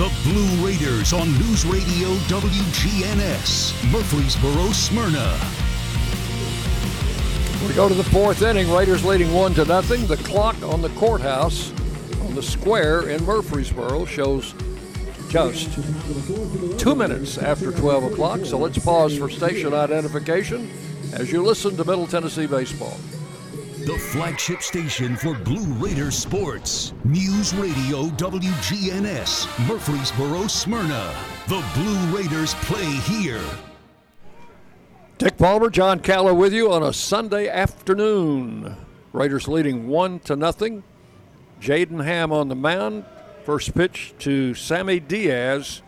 The Blue Raiders on News Radio WGNS, Murfreesboro, Smyrna. We go to the fourth inning. Raiders leading one to nothing. The clock on the courthouse on the square in Murfreesboro shows just two minutes after 12 o'clock. So let's pause for station identification as you listen to Middle Tennessee baseball. The flagship station for Blue Raider sports. News Radio WGNS, Murfreesboro, Smyrna. The Blue Raiders play here. Dick Palmer, John Callow with you on a Sunday afternoon. Raiders leading one to nothing. Jaden Ham on the mound. First pitch to Sammy Diaz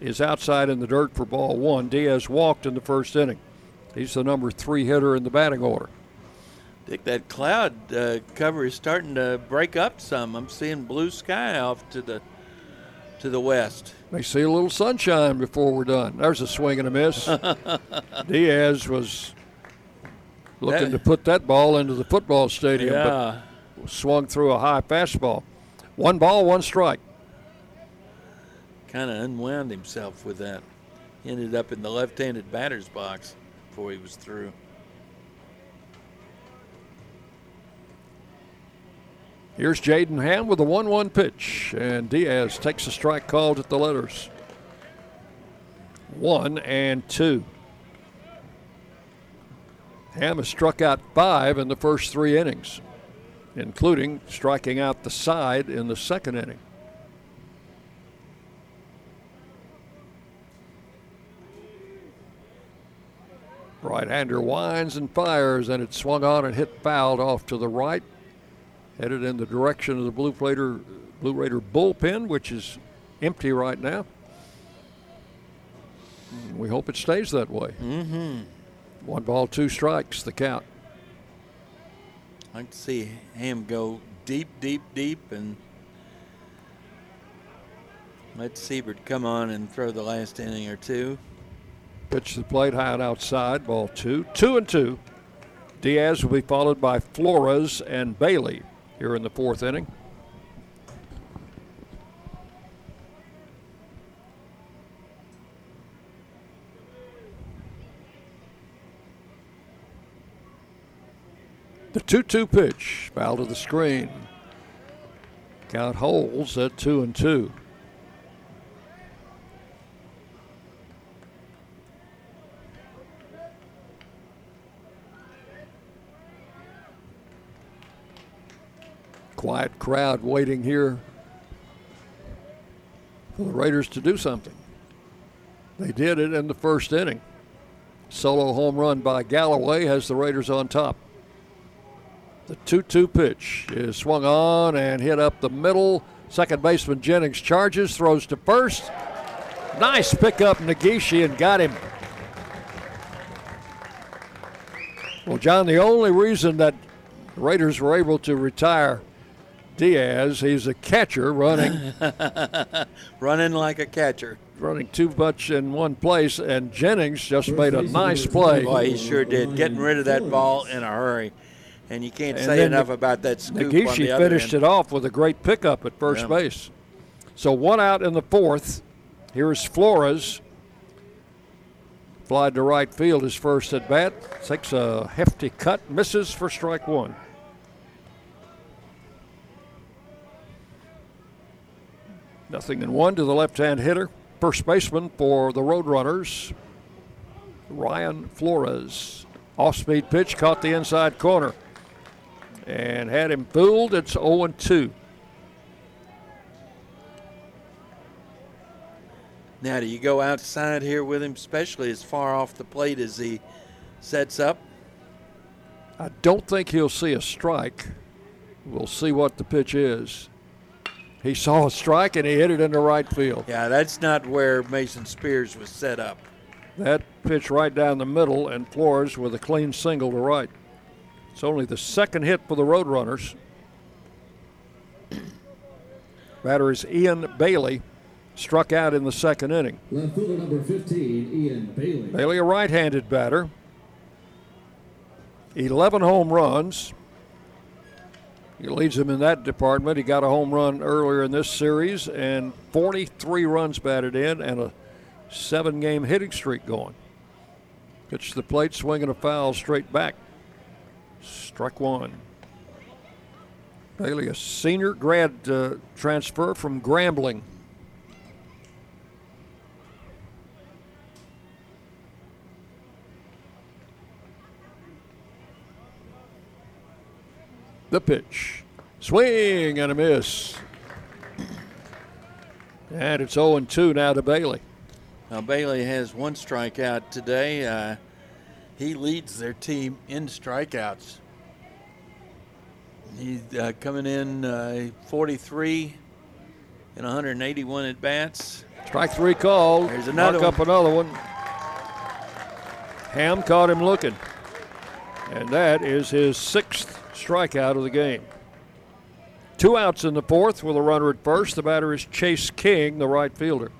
is outside in the dirt for ball one. Diaz walked in the first inning. He's the number three hitter in the batting order. Dick, that cloud uh, cover is starting to break up some. I'm seeing blue sky off to the to the west. May see a little sunshine before we're done. There's a swing and a miss. Diaz was looking That- to put that ball into the football stadium, Yeah. but swung through a high fastball. One ball, one strike. Kind of unwound himself with that. He ended up in the left-handed batter's box before he was through. Here's Jaden Ham with a 1 1 pitch, and Diaz takes a strike called at the letters. One and two. Ham has struck out five in the first three innings, including striking out the side in the second inning. Right-hander winds and fires, and it swung on and hit fouled off to the right, headed in the direction of the Blue Raider, Blue Raider bullpen, which is empty right now. We hope it stays that way. Mm-hmm. One ball, two strikes, the count. I like to see him go deep, deep, deep, and let Siebert come on and throw the last inning or two. Pitch the plate, high and outside, ball two. Two and two. Diaz will be followed by Flores and Bailey here in the fourth inning. The 2 2 pitch, foul to the screen. Count holds at 2 and 2. Quiet crowd waiting here for the Raiders to do something. They did it in the first inning. Solo home run by Galloway has the Raiders on top. The 2 2 pitch is swung on and hit up the middle. Second baseman Jennings charges, throws to first. Nice pickup, Negishi, and got him. Well, John, the only reason that Raiders were able to retire Diaz, he's a catcher running. running like a catcher. Running too much in one place, and Jennings just made a nice play. Boy, he sure did. Getting rid of that ball in a hurry. And you can't And say then enough about that scoop on the other finished end. it off with a great pickup at first Yeah. base. So one out in the fourth. Here's Flores. Fly to right field his first at bat. Takes a hefty cut, misses for strike one. Nothing in one to the left hand hitter. First baseman for the Roadrunners, Ryan Flores. Off speed pitch caught the inside corner and had him fooled. It's 0 2. Now, do you go outside here with him, especially as far off the plate as he sets up? I don't think he'll see a strike. We'll see what the pitch is. He saw a strike and he hit it into right field. Yeah, that's not where Mason Spears was set up. That pitch right down the middle, and Flores with a clean single to right. It's only the second hit for the Roadrunners. Batter is Ian Bailey, struck out in the second inning. Left fielder number 15, Ian Bailey. Bailey, a right handed batter. 11 home runs. He leads them in that department. He got a home run earlier in this series and 43 runs batted in and a seven game hitting streak going. Pitch the plate, swinging a foul straight back. Struck one. Bailey, a senior grad uh, transfer from Grambling. The pitch. Swing and a miss. And it's 0 2 now to Bailey. Now, Bailey has one strikeout today. Uh, he leads their team in strikeouts. He's uh, coming in uh, 43 and 181 at bats. Strike three called. There's another Mark up another one. Ham caught him looking. And that is his sixth strikeout of the game. Two outs in the fourth with a runner at first. The batter is Chase King, the right fielder.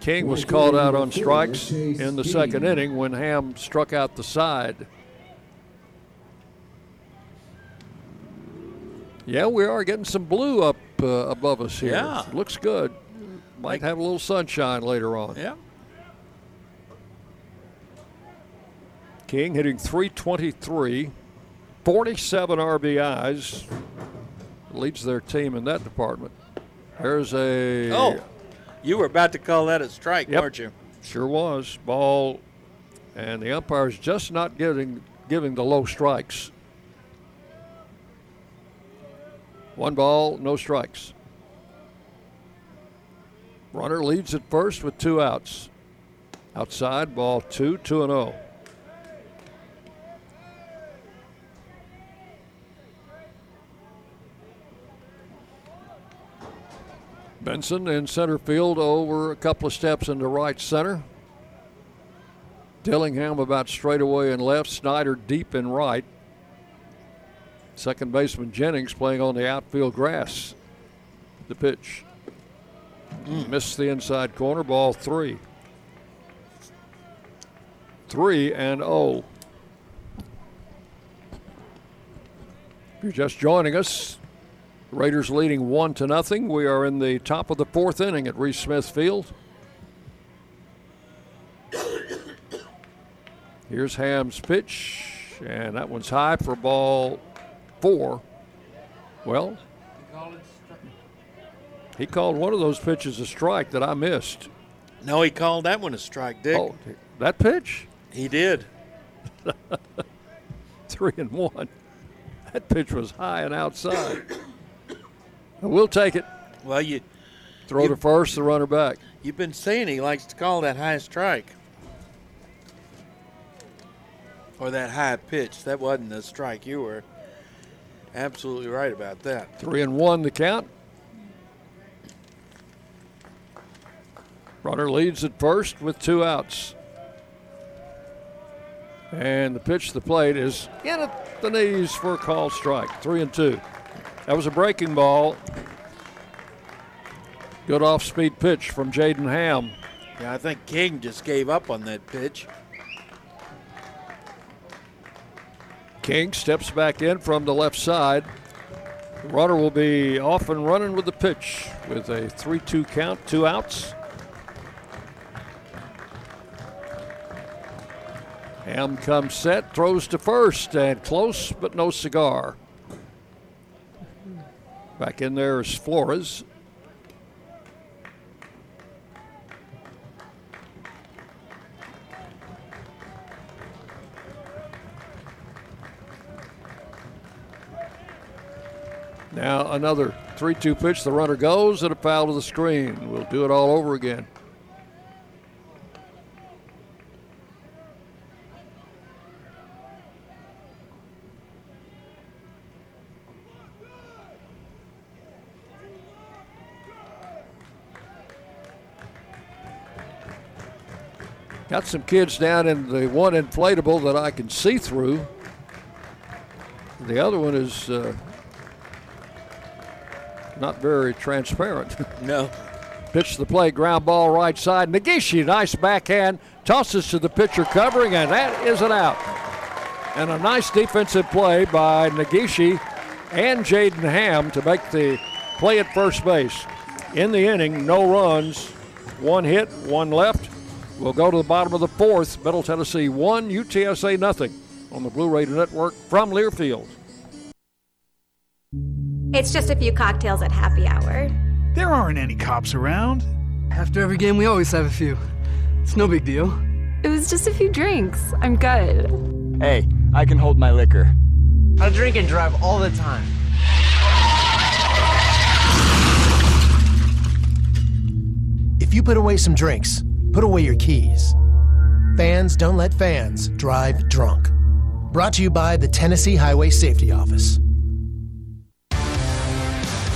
King was called out on strikes in the second inning when Ham struck out the side. Yeah, we are getting some blue up uh, above us here. Yeah. Looks good. Might have a little sunshine later on. Yeah. King hitting 323, 47 RBIs, leads their team in that department. There's a. Oh, you were about to call that a strike, Yep. weren't you? Sure was. Ball, and the umpire's just not giving, giving the low strikes. One ball, no strikes. Runner leads at first with two outs. Outside, ball two, two and oh. Benson in center field over a couple of steps into right center. Dillingham about straightaway and left. Snyder deep in right. Second baseman Jennings playing on the outfield grass. The pitch. Mm. Missed the inside corner. Ball three. Three and oh. If you're just joining us, Raiders leading one to nothing. We are in the top of the fourth inning at Reese Smith Field. Here's Ham's pitch, and that one's high for ball four. Well, he called one of those pitches a strike that I missed. No, he called that one a strike, Dick. Oh, that pitch? He did. Three and one. That pitch was high and outside. we'll take it. Well, you throw you, to first, the runner back. You've been saying he likes to call that high strike or that high pitch. That wasn't a strike. You were absolutely right about that. Three and one the count. Runner leads at first with two outs. And the pitch to the plate is in at the knees for a call strike. Three and two. That was a breaking ball. Good off speed pitch from Jaden Ham. Yeah, I think King just gave up on that pitch. King steps back in from the left side. The runner will be off and running with the pitch with a 3 2 count, two outs. Ham comes set, throws to first, and close, but no cigar. Back in there is Flores. Now another 3 2 pitch. The runner goes and a foul to the screen. We'll do it all over again. Got some kids down in the one inflatable that I can see through. The other one is uh, not very transparent. No. Pitch the play, ground ball right side. Negishi, nice backhand, tosses to the pitcher covering, and that is an out. And a nice defensive play by Negishi and Jaden Ham to make the play at first base. In the inning, no runs, one hit, one left. We'll go to the bottom of the fourth. Middle Tennessee one, UTSA nothing on the Blue Raider Network from Learfield. It's just a few cocktails at happy hour. There aren't any cops around. After every game, we always have a few. It's no big deal. It was just a few drinks. I'm good. Hey, I can hold my liquor. I drink and drive all the time. If you put away some drinks, put away your keys. Fans don't let fans drive drunk. Brought to you by the Tennessee Highway Safety Office.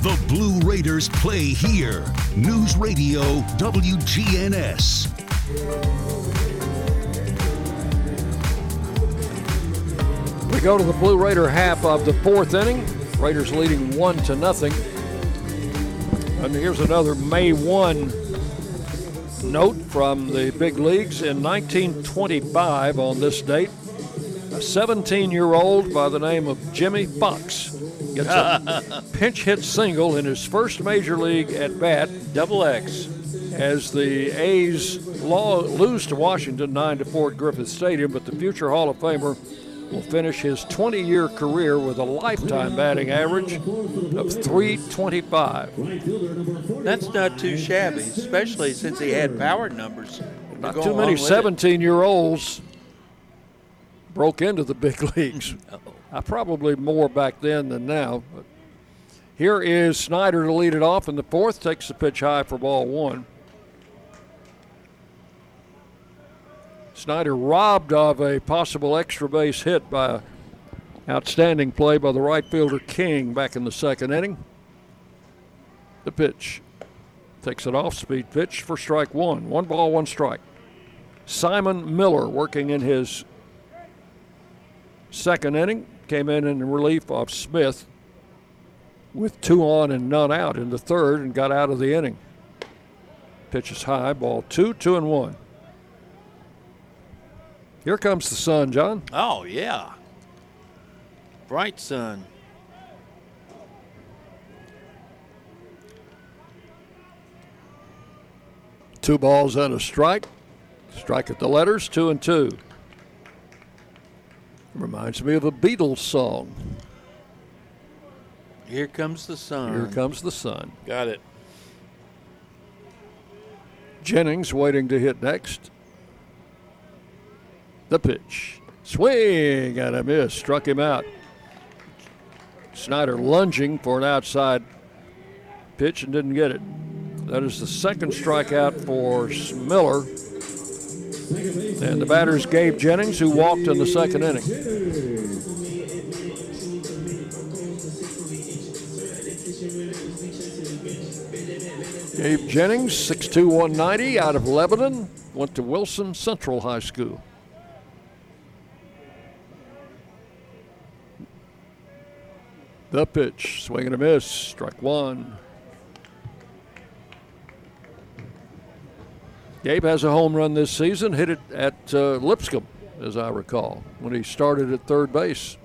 The Blue Raiders play here. News Radio WGNS. We go to the Blue Raider half of the fourth inning. Raiders leading one to nothing. And here's another May 1 note from the big leagues. In 1925, on this date, a 17 year old by the name of Jimmie Foxx gets a pinch hit single in his first major league at bat. Double X. As the A's lose to Washington 9 to 4 at Griffith Stadium, but the future Hall of Famer will finish his 20 year career with a lifetime batting average of 325. That's not too shabby, especially since he had power numbers. Not too many 17 year olds broke into the big leagues. Uh, probably more back then than now. But here is Snyder to lead it off in the fourth. Takes the pitch high for ball one. Snyder robbed of a possible extra base hit by a outstanding play by the right fielder King back in the second inning. The pitch takes an off speed pitch for strike one. One ball, one strike. Simon Miller working in his second inning came in in relief of Smith with two on and none out in the third and got out of the inning. Pitch is high, ball two, two and one. Here comes the sun, John. Oh, yeah. Bright sun. Two balls and a strike. Strike at the letters, two and two. Reminds me of a Beatles song. Here comes the sun. Here comes the sun. Got it. Jennings waiting to hit next. The pitch. Swing and a miss. Struck him out. Snyder lunging for an outside pitch and didn't get it. That is the second strikeout for Miller. And the batter's Gabe Jennings, who walked in the second inning. Gabe Jennings, 6'2", 190, out of Lebanon, went to Wilson Central High School. The pitch, swing and a miss, strike one. Gabe has a home run this season, hit it at uh, Lipscomb, as I recall, when he started at third base.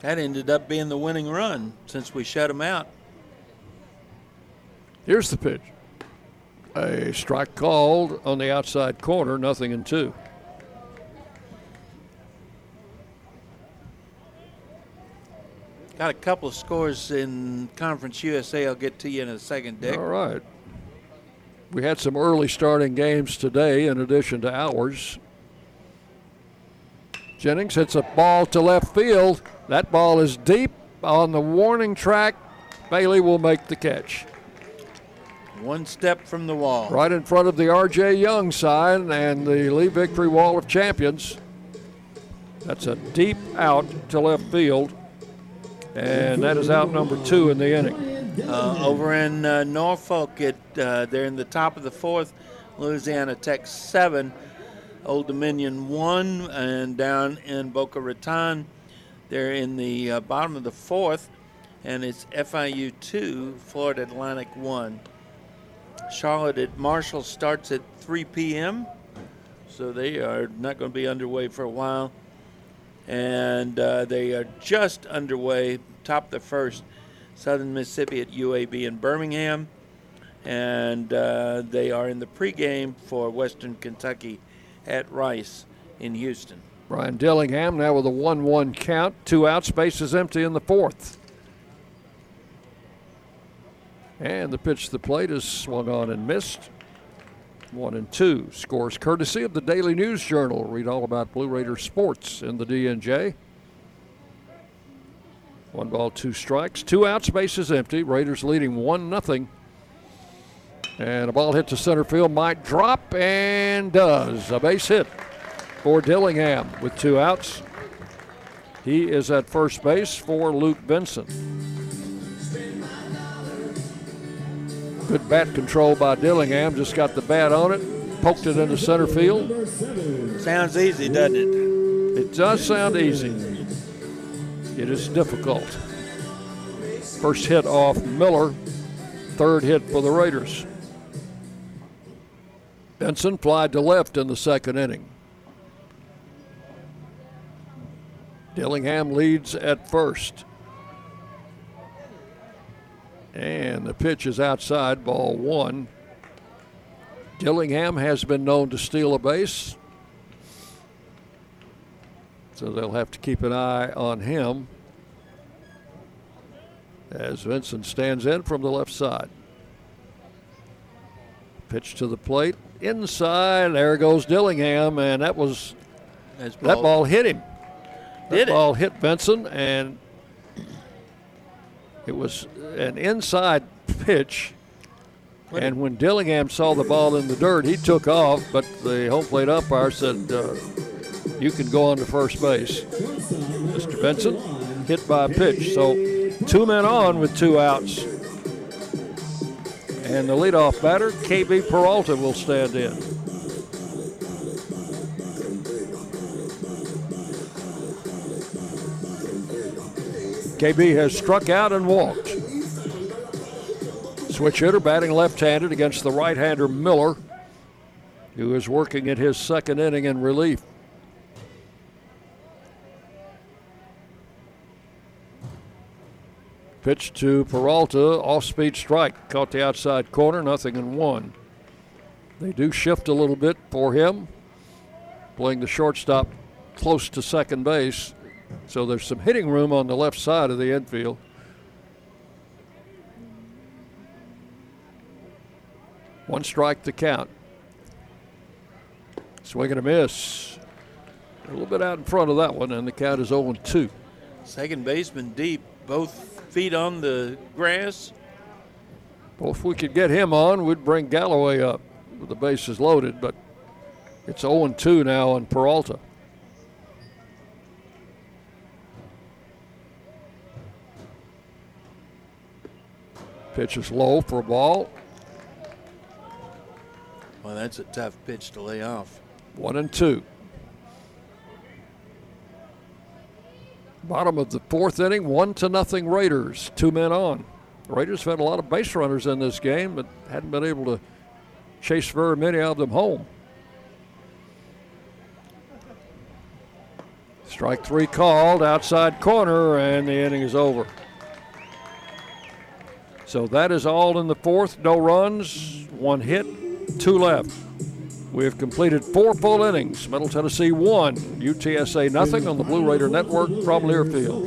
That ended up being the winning run since we shut him out. Here's the pitch. A strike called on the outside corner, nothing in two. Got a couple of scores in Conference USA. I'll get to you in a second, Dick. All right. We had some early starting games today in addition to ours. Jennings hits a ball to left field. That ball is deep on the warning track. Bailey will make the catch. One step from the wall. Right in front of the R.J. Young sign and the Lee Victory Wall of Champions. That's a deep out to left field. And that is out number two in the inning. Uh, over in uh, Norfolk, it, uh, they're in the top of the fourth. Louisiana Tech seven, Old Dominion one, and down in Boca Raton, they're in the uh, bottom of the fourth, and it's FIU two, Florida Atlantic one. Charlotte at Marshall starts at 3 p.m., so they are not going to be underway for a while. And uh, they are just underway, top of the first, Southern Mississippi at UAB in Birmingham. And uh, they are in the pregame for Western Kentucky at Rice in Houston. Brian Dillingham now with a 1 1 count. Two outs, bases empty in the fourth. And the pitch to the plate is swung on and missed. One and two. Scores courtesy of the Daily News Journal. Read all about Blue Raider sports in the DNJ. One ball, two strikes, two outs, bases empty. Raiders leading one nothing. And a ball hit to center field might drop and does. A base hit for Dillingham with two outs. He is at first base for Luke Benson. Good bat control by Dillingham. Just got the bat on it, poked it into center field. Sounds easy, doesn't it? It does sound easy. It is difficult. First hit off Miller, third hit for the Raiders. Benson flied to left in the second inning. Dillingham leads at first. And the pitch is outside, ball one. Dillingham has been known to steal a base. So they'll have to keep an eye on him as Vincent stands in from the left side. Pitch to the plate. Inside. There goes Dillingham, and that was That's that ball. ball hit him. That it? ball hit Vincent and it was an inside pitch. And when Dillingham saw the ball in the dirt, he took off, but the home plate umpire said, uh, You can go on to first base. Mr. Benson hit by a pitch. So two men on with two outs. And the leadoff batter, KB Peralta, will stand in. KB has struck out and walked. Switch hitter batting left handed against the right hander Miller, who is working in his second inning in relief. Pitch to Peralta, off speed strike. Caught the outside corner, nothing in one. They do shift a little bit for him, playing the shortstop close to second base. So there's some hitting room on the left side of the infield. One strike to count. Swing and a miss. A little bit out in front of that one, and the count is 0 2. Second baseman deep, both feet on the grass. Well, if we could get him on, we'd bring Galloway up with the bases loaded, but it's 0 2 now on Peralta. Pitch is low for a ball. Well, that's a tough pitch to lay off. One and two. Bottom of the fourth inning, one to nothing Raiders. Two men on. The Raiders have had a lot of base runners in this game, but hadn't been able to chase very many of them home. Strike three called, outside corner, and the inning is over. So that is all in the fourth. No runs, one hit, two left. We have completed four full innings. Middle Tennessee one, UTSA nothing on the Blue Raider Network from Learfield.